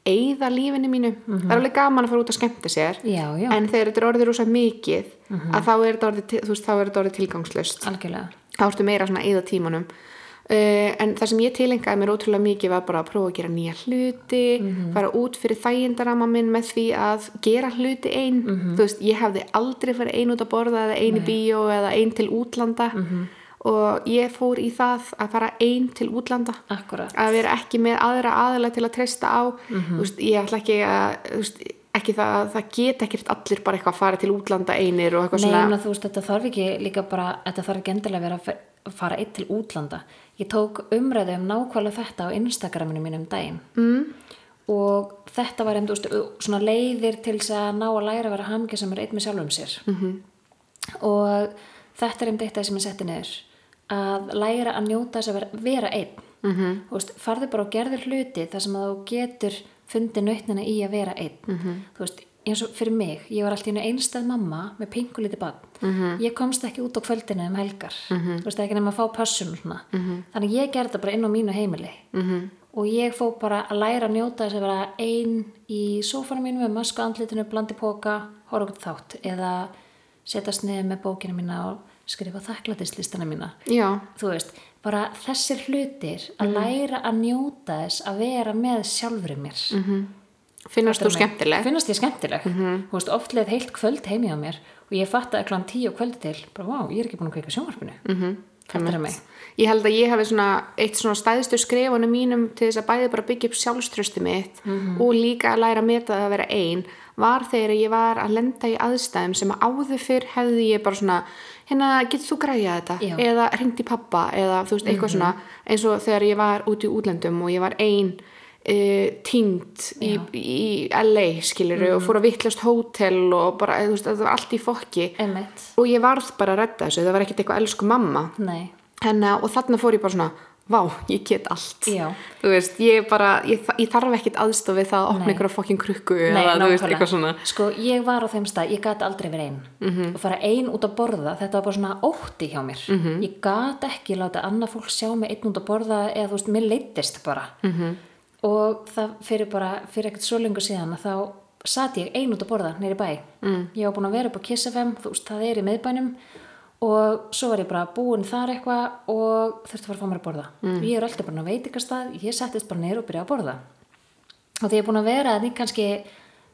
eigða lífinu mínu. Það er alveg gaman að fara út að skemmta sér
Já, já.
en þegar þetta er orðið rosa mikið að þá er þetta orðið, orðið tilgangslöst
algjörlega.
Þá ertu meira svona eða tímanum uh, en það sem ég tilengaði mér ótrúlega mikið var bara að prófa að gera nýja hluti fara út fyrir þægindarama minn með því að gera hluti ein þú veist, ég hefði aldrei farið ein út að borða eða ein í bíó eða ein til útlanda. Og ég fór í það að fara ein til útlanda.
Akkurat.
Að vera ekki með aðra aðila til að treysta á. Þú veist, ég ætla ekki að þú veist, ekki það, það get ekkert allir bara eitthvað að fara til útlanda einir og eitthvað
Nei,
svona
en þú veist, þetta þarf ekki líka bara, þetta þarf ekki endilega að vera að að fara eitt til útlanda. Ég tók umræðu um nákvæmlega þetta á Instagraminu mínum daginn mm. og þetta var veist, svona leiðir til þess að ná að læra að vera hamingja sem er eitt með sjálfum sér. -hmm. Og þetta er einnig eitt af það sem ég setti niður, að læra að njóta þess að vera, vera einn. -hmm. Þú veist, farðu bara og gerður hluti þar sem að þú getur fundið nautnina í að vera einn. -hmm. Þú veist, eins og fyrir mig, ég var alltaf einu einstæð mamma með pinguliti barn -hmm. ég komst ekki út á kvöldinu um helgar -hmm. þú veist ekki nema að fá passun -hmm. þannig ég gerði þetta bara inn á mínu heimili -hmm. og ég fó bara að læra að njóta þess að vera ein í sófanum mínu með masku andlitinu, blandi póka horfa okkur þátt eða setjast niður með bókina mína og skrifa þakklætislistana mína
já,
þú veist, bara þessir hlutir að læra að njóta þess að vera með sjálfur mér.
Finnast þú skemmtileg?
Finnast ég skemmtileg? Þú veist, oft leið heilt kvöld heimi á mér og ég fatt að kláðan tíu kvöldi til bara, vá, ég er ekki búin að kveika sjónvarpinu. -hmm. Fattarðu mig?
ég held að ég hafi svona eitt svona stæðstu skrefunum mínum til þess að bæði bara byggja upp sjálfströstu mitt
Mhm.
og líka að læra að meta það að vera ein var þegar ég var að lenda í aðstæðum sem að áður fyrr hefði ég bara svona hérna getur þú græja þetta
Já.
eða ringt í pappa eða þú veist eitthvað svona eins og þegar ég var út í útlöndum og ég var ein uh, týnd í, í LA skilur og fór að vittlast hótel og bara veist, það var allt í fokki
Einmitt.
og ég varð bara að redda þessu, það var ekkert eitthvað elsku mamma
Nei.
hennar og þarna fór ég bara svona vá, ég get allt veist, ég bara, ég, ég þarf ekkert aðstof við það að opna einhverja fokkin krukku
Nei,
eða veist, eitthvað svona
Sko, ég var á þeim stað, ég gat aldrei verið einn
Mhm.
og fara ein út að borða, þetta var bara svona ótti hjá mér.
Mhm.
Ég gat ekki láta annað fólk sjá mig einn út að borða eða þú veist, mér leittist bara.
Mhm.
-hmm. Og það fyrir bara, fyrir ekkert svo lengur síðan að þá sat ég ein út að borða neyri bæ. Mm. Ég var búin að vera upp á Kiss FM, þú veist, það er í miðbænum og svo var ég bara búin þar eitthvað og þurfti að fara að fá mér að borða. Mm. Ég er alltaf bara að veitingastað, ég settist bara neyri og byrja að borða og þegar ég er búin að vera þannig kannski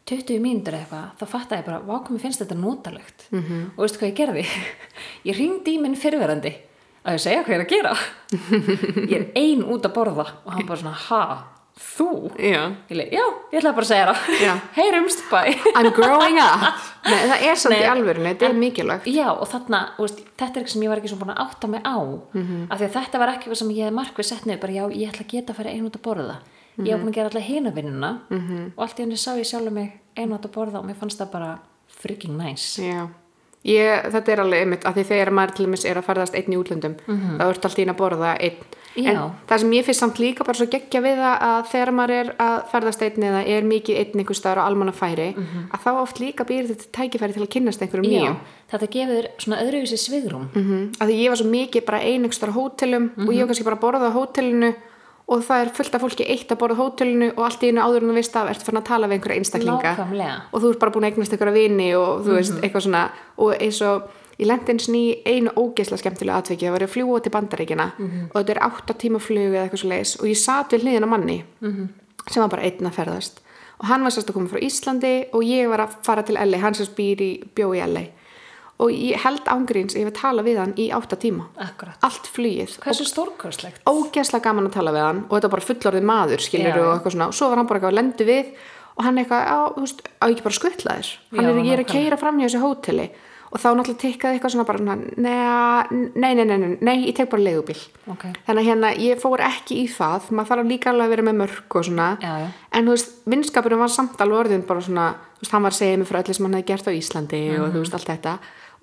20 mínútur eitthvað, þá fatta ég bara, vá hvað mér finnst þetta notalegt
Mhm.
-hmm. og veistu hvað ég gerði? ég ringdi í minn fyrirverandi að ég segja hvað ég er að gera ég er ein út að borða og hann bara svona, ha, þú?
Já.
Ég leið, já, ég ætla bara að segja það heyrumst bæ
I'm growing up Nei, það er samt í alvörinu, þetta er mikilvægt
Já, og þarna, veist, þetta er eitthvað sem ég var ekki svo búin að átta mig á
Mhm.
af því að þetta var ekki eitthvað sem ég hef markvið sett niður bara já, ég ætla að geta að fara ein út að borða ég
Mhm.
var búin að gera alltaf hinavinnuna -hmm. og allt í henni sá ég sjálf mig ein út að borða og mér fannst það bara freaking nice
Já. Ég, þetta er alveg einmitt, af því þegar maður til dæmis er að ferðast einn í útlöndum þá ertu alltaf inn að borða einn
Já.
en það sem ég finnst samt líka bara svo geggja við að þegar maður er að ferðast einn eða er mikið einn einhver staðar á almannafæri að þá oft líka býr þetta tækifæri til að kynnast einhverjum nýjum.
Þetta gefur svona öðruvísi svigrum
mm að því ég var svo mikið bara ein einhver staðar á hótelum og ég var kannski bara að borða á hótelinu og það er fullt af fólki eitt að borða hótelinu og allt í einu áður en þú veist af ertu fann að tala við einhverja einstaklinga.
Nákvæmlega.
og þú ert bara búin að eignast einhverja vini og þú veist, eitthvað svona. Og eins og ég lendi eins og í einu ógeðslega skemmtilega atviki, það var ég að fljúa til bandaríkina og þetta er átta tíma flug eða eitthvað svo leis og ég sat við hliðina á manni sem var bara einn að ferðast. Og hann var sérst að koma frá Íslandi og ég var að fara til LA, hann sérst býr í í LA og ég held ángríns, ég hef tala við hann í átta tíma.
Akkurat.
allt flugið. Ógeðslega gaman að tala við hann. Og þetta var bara fullorðið maður skilur og eitthvað svona. Og svo var hann bara eitthvað að lendu við og hann eitthvað, á, veist, á ekki bara skuttla þér? Hann
Já,
er, ég er að keira fram hjá þessu hóteli og þá náttúrulega tekkaði eitthvað svona bara nei, nei, nei, nei, ég tek bara leigubíl.
Ok.
þannig að hérna, ég fór ekki í það maður þarf líka alveg að vera með mörg og svona. En þú veist, vinskapurinn var samt alveg orðin bara svona, þú veist, hann var segja mig frá öllu sem hann hefði gert á Íslandi og þú veist, allt þetta.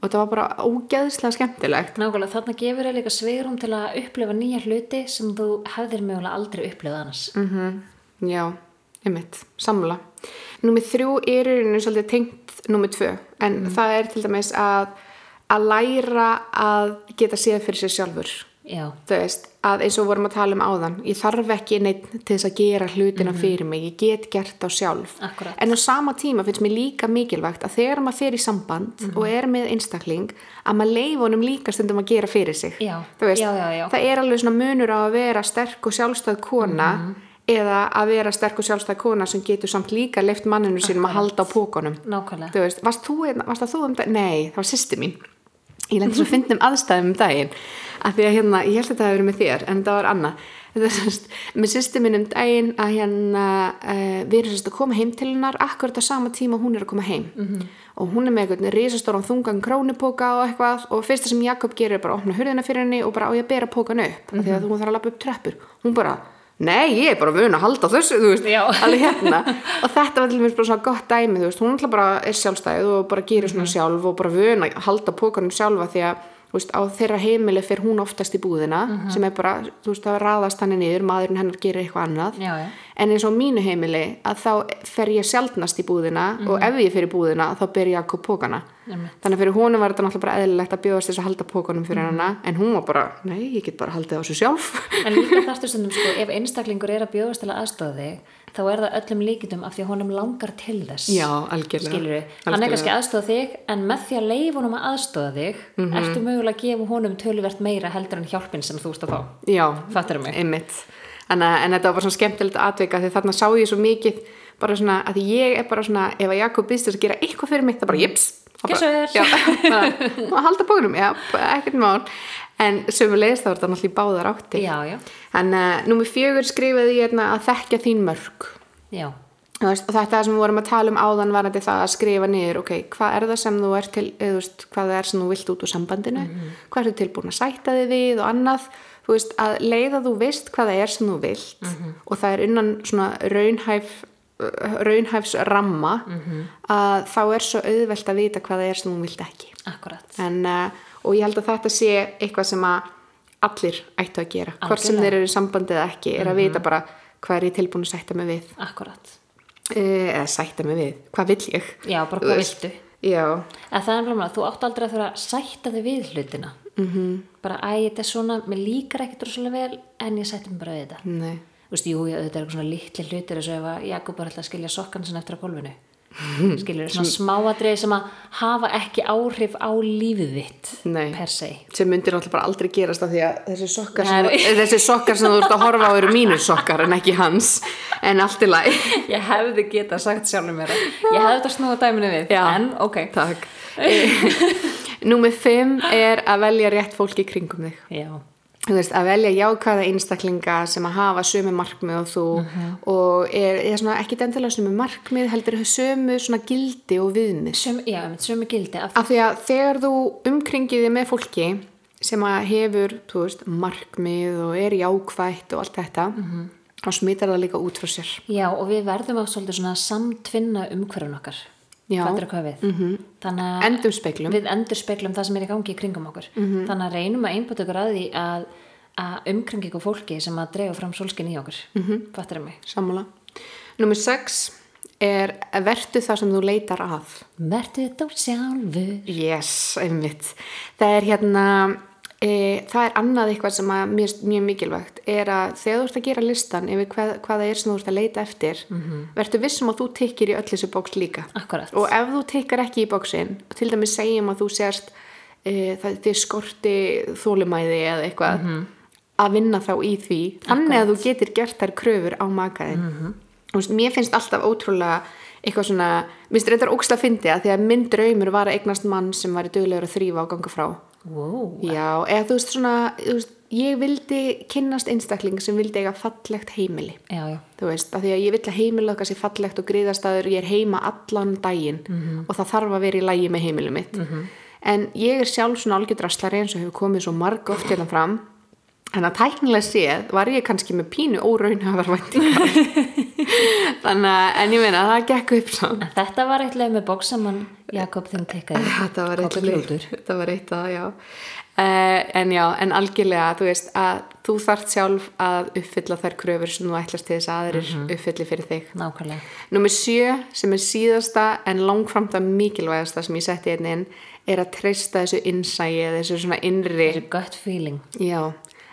Og þetta var bara ógeðslega skemmtilegt.
Nákvæmlega, þarna gefur þér líka svigrum til að upplifa nýja hluti sem þú hefðir mögulega aldrei upplifað annars.
Númið þrjú er í rauninu svolítið tengt númið tvö, en það er til dæmis að, að læra að geta séð fyrir sér sjálfur. Veist, að eins og vorum að tala um áðan, ég þarf ekki neitt til þess að gera hlutina fyrir mig, ég get gert þá sjálf.
Akkurat.
En á sama tíma finnst mér líka mikilvægt að þegar maður fer í samband og er með einstakling, að maður leif honum líka stundum að gera fyrir sig.
Já.
Veist,
Já, já,
það er alveg svona munur á að vera sterk og sjálfstæð kona eða að vera sterk og sjálfstæð kona sem getur samt líka leift manninu sínum að halda á pókonum þú veist, varst þú, einn- varst það þú um dag nei, það var sýsti mín. Ég lendi svo fyndnum aðstæðum um daginn af því að hérna, ég held að þetta hefur verið með þér en það var sérst, með sýsti mín um daginn að hérna uh, við erum sérst að koma heim til hennar akkurat á sama tíma hún er að koma heim. -hmm. og hún er með eitthvað risastóran þungan krónupóka og eitthvað og fyrsta sem Jakob gerir er bara að opna hurðina fyrir henni og bara á ég að bera pókan upp mm -hmm. því að hún þarf að lappa upp treppur hún bara Nei, ég er bara vun að halda þessu, veist, hérna. Og þetta var til bara svona gott dæmi, veist, hún bara er sjálfstæð og bara gerir svona sjálf og bara vun að halda pókanum sjálfa því að, veist, á þeirra heimili fer hún oftast í búðina sem er bara, þú veist, það raðast hann niður, maðurinn hennar gerir eitthvað annað.
Já, já.
En eins og mínu heimili að þá fer ég sjaldnast í búðina og ef ég fer í búðina þá ber Jakob pókana
Einmitt.
þannig að fyrir honum var þetta náttúrulega bara eðlilegt að bjóðast þess að halda pókanum fyrir hana en hún var bara, nei, ég get bara haldið á þessu sjálf
En líka þarftu stundum sko, ef einstaklingur er að bjóðast til að aðstofa þig, þá er það öllum líkitum af því að honum langar til þess.
algjörlega
Skilur við, hann er kannski að aðstofa þig, en með því að leifa honum að aðstofa þig,
Mhm.
ertu mögulega að gefa honum töluvert meira heldur en hjálpin sem þú ert að fá.
Já,
Fattarðu mig?
En, en þetta var svona skemmtilegt atvika því þarna sá ég svo mikið bara svona að ég er bara svona ef að Jakob býst þess að gera eitthvað fyrir mig það bara jips. Það bara- bara, og halda bókunum, já, ekkert mál. En sömulegist þá er þetta náttúrulega báðar átti
Já, já,
en uh, númer fjögur skrifaði ég hérna að þekkja þín mörg
já,
veist, og þetta sem við vorum að tala um áðan var þetta að skrifa niður, ok, hvað er það sem þú ert til, eða hvað er sem þú vilt út úr sambandinu, hvað er þú tilbúin að sætta þig við og annað, þú veist, að leiða þú veist hvað það er sem þú vilt og það er innan svona raunhæf, raunhæfs ramma að þá er svo auðvelt að vita hvað það er sem þú vilt ekki. En, uh, og ég held að þetta sé eitthvað sem að allir ættu að gera, hvort sem
Algjörlega.
þeir eru í sambandi eða ekki, er að vita bara hvað er ég tilbúin að sætta mig við.
Akkurat,
Eh, eða sætta mig við, hvað vill ég?
Já, bara hvað viltu.
já,
að það er að þú átt aldrei að þurfa að sætta þig við hlutina -hmm.
Mhm.
bara æ, þetta er svona, mér líkar ekkert rosalega vel en ég mig bara við þetta.
Nei.
Þú veist, jú, þetta er eitthvað svona litli hlutir eins og ef að Jakob var alltaf að skilja sokkan sinna eftir á gólfinu. Skilur, svona smáadrið sem að hafa ekki áhrif á lífið þitt
Nei.
per se.
Sem myndir náttúrulega bara aldrei gerast af því að þessi sokkar, sem, eh, þessi sokkar sem þú ert að horfa á eru mínir sokkar en ekki hans. En allt í læg
ég hefði getað sagt sjálfum mér að ég hefði þetta snúa dæminu við.
Já.
en ok,
takk Númer 5 er að velja rétt fólk í kringum þig.
Já,
Þú veist, að velja jákvæða einstaklinga sem að hafa sömu markmið og þú og er, er svona ekki dendilega sömu markmið heldur sömu svona gildi og viðmið.
Sum, já, sömu gildi af,
af því að þegar þú umkringiði með fólki sem að hefur þú veist, markmið og er jákvætt og allt þetta þá smitar það líka út frá sér.
Já, og við verðum á svolítið svona samtvinna umhverfun okkar Við -hmm.
speklum
við endur speklum það sem er í gangi í kringum okkur
Mhm.
þannig að reynum að einbæta okkur að því að, að umkringi ykkur fólki sem að drefa fram sólskin í okkur mm
Mhm.
-hmm. fattar mig
sammála Númer 6 er að vertu það sem þú leitar að
verðu þetta sjálfur
Yes, einmitt. Það er hérna, e, það er annað eitthvað sem að mér finnst mjög mikilvægt, er að þegar þú ert að gera listan yfir hvað, hvað það er sem þú ert að leita eftir, mm verður vissum að þú tikkir í öll þessu bóks líka.
Akkurat.
Og ef þú tikkar ekki í bóksin, til dæmis segjum að þú sérst e, það þið skorti þólumæði eða eitthvað, að vinna þá í því, þannig að þú getur gert þær kröfur á makaðin. Mm veist, mér finnst alltaf ótrúlega eitthvað svona, minnst reyndar ógst að fyndi að því að minn draumur var að eignast mann sem væri dögulegur að þrýfa og ganga frá
wow.
já, eða þú veist svona þú veist, ég vildi kynnast einstakling sem vildi eiga fallegt heimili.
Já, já,
þú veist, að því að ég vil að heimili okkar sé fallegt og griðastæður, ég er heima allan daginn
Mhm.
og það þarf að vera í lægi með heimili mitt. En ég er sjálf svona algjördraslari eins og hefur komið svo marg oft hérna fram en að tæknilega séð var ég kannski með pínu óraunhafar væntingar. Þannig að, en ég meina það gekk upp
en þetta var eitt leið með bóks sem hann Jakob þinn tekkaði
þetta var eitt
Kobbi
leið-
Glútur.
þetta var eitt að, já. Uh, en já, en algjörlega þú veist að þú þarft sjálf að uppfylla þær kröfur sem þú ætlast til þess að aðrir uppfylli fyrir þig.
Nákvæmlega.
Númer sjö sem er síðasta en langframta mikilvægasta sem ég setti hérna inn er að treysta þessu innsægi þessu svona innri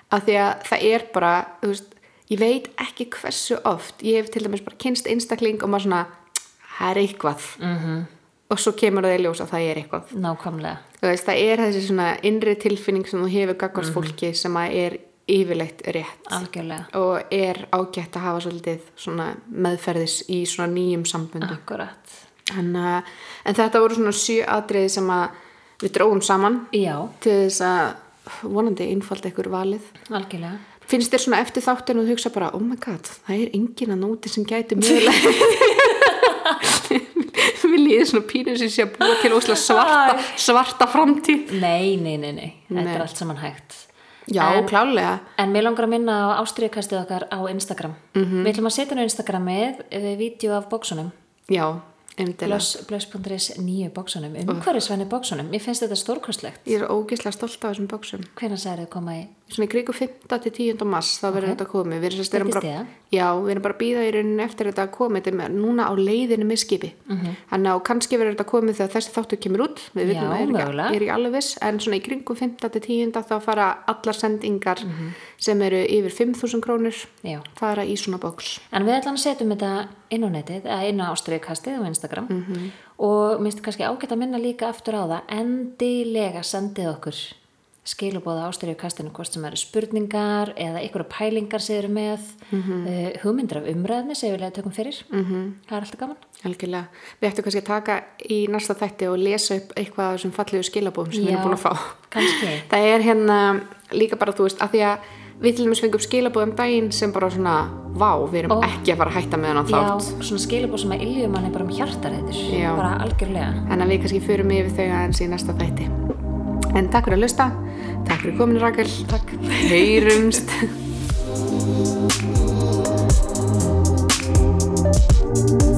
af því að það er bara veist, ég veit ekki hversu oft ég hef til dæmis bara kynst einstakling og maður svona, það er eitthvað. -hmm. og svo kemur það í ljós að það er eitthvað.
Nákvæmlega.
Veist, það er þessi svona innri tilfinning sem þú hefur gagvart fólki sem að er yfirleitt rétt.
Algjörlega,
og er ágætt að hafa svolítið meðferðis í svona nýjum sambundum
akkurat.
En, en þetta voru svona sjö atriði sem að við dróum saman
já,
til þess að vonandi einfald ykkur valið
algjörlega
finnst þér svona eftir þáttin og þú hugsa bara oh my god, það er engin að nóti sem gæti mögulega við líðum svona pínur sem sé að búa til svarta, svarta framtíð
nei, nei, nei, nei, þetta
Nei.
er allt saman hægt
já,
En-
klálega
En mér langar að minna á ástriðkastið okkar á Instagram.
Mhm.
Við ætlum að setja nú Instagramið við vídeo af bóksunum.
já,
Blöss.is nýju bóksunum. Umhverfisvæni bóksunum. Mér finnst þetta stórkostlegt.
ég er ógislega stolt af þessum bóksum
Hvenær sagði þið koma í?
Svona í krigu 5. til 10. mars þá verður þetta komið við erum, bara,
það?
já, við erum bara að býða í rauninni eftir þetta að komið þetta er núna á leiðinu með skipi
Mhm.
þannig að kannski verður þetta komið þegar þessi þáttur kemur út við vitum að ég er, ekki, alveg viss en svona í kringum 5. til 10. þá fara allar sendingar
Mhm.
sem eru yfir 5.000 krónur
Já.
fara í svona bóks
En við ætlum að setjum þetta inn á netið, inn á ástriðkastið á Instagram.
Mhm.
Og minnst kannski ágætt að minna líka aftur á það. Endilega sendið okkur skilubóða ástyrjukastinu hvort sem eru spurningar eða einhverja pælingar sem eru með mm -hmm. hugmyndir af umræðni sem við leiðum tökum fyrir. Mm -hmm. það er alltaf gaman.
Algjörlega, við ættum kannski að taka í næsta þætti og lesa upp eitthvað sem fallegu skilabóðum sem Já, við erum búin að fá. það er hérna líka bara þú veist að því að við til dæmis fengum skilabóðum daginn sem bara svona vá, við erum Ó, ekki að fara að hætta með hann þátt.
Já, svona skilabóð sem að iljum hann er bara um hjartaræður bara algjörlega
en takk fyrir að lusta takk fyrir kominu Rakel.
Takk.
heyrumst.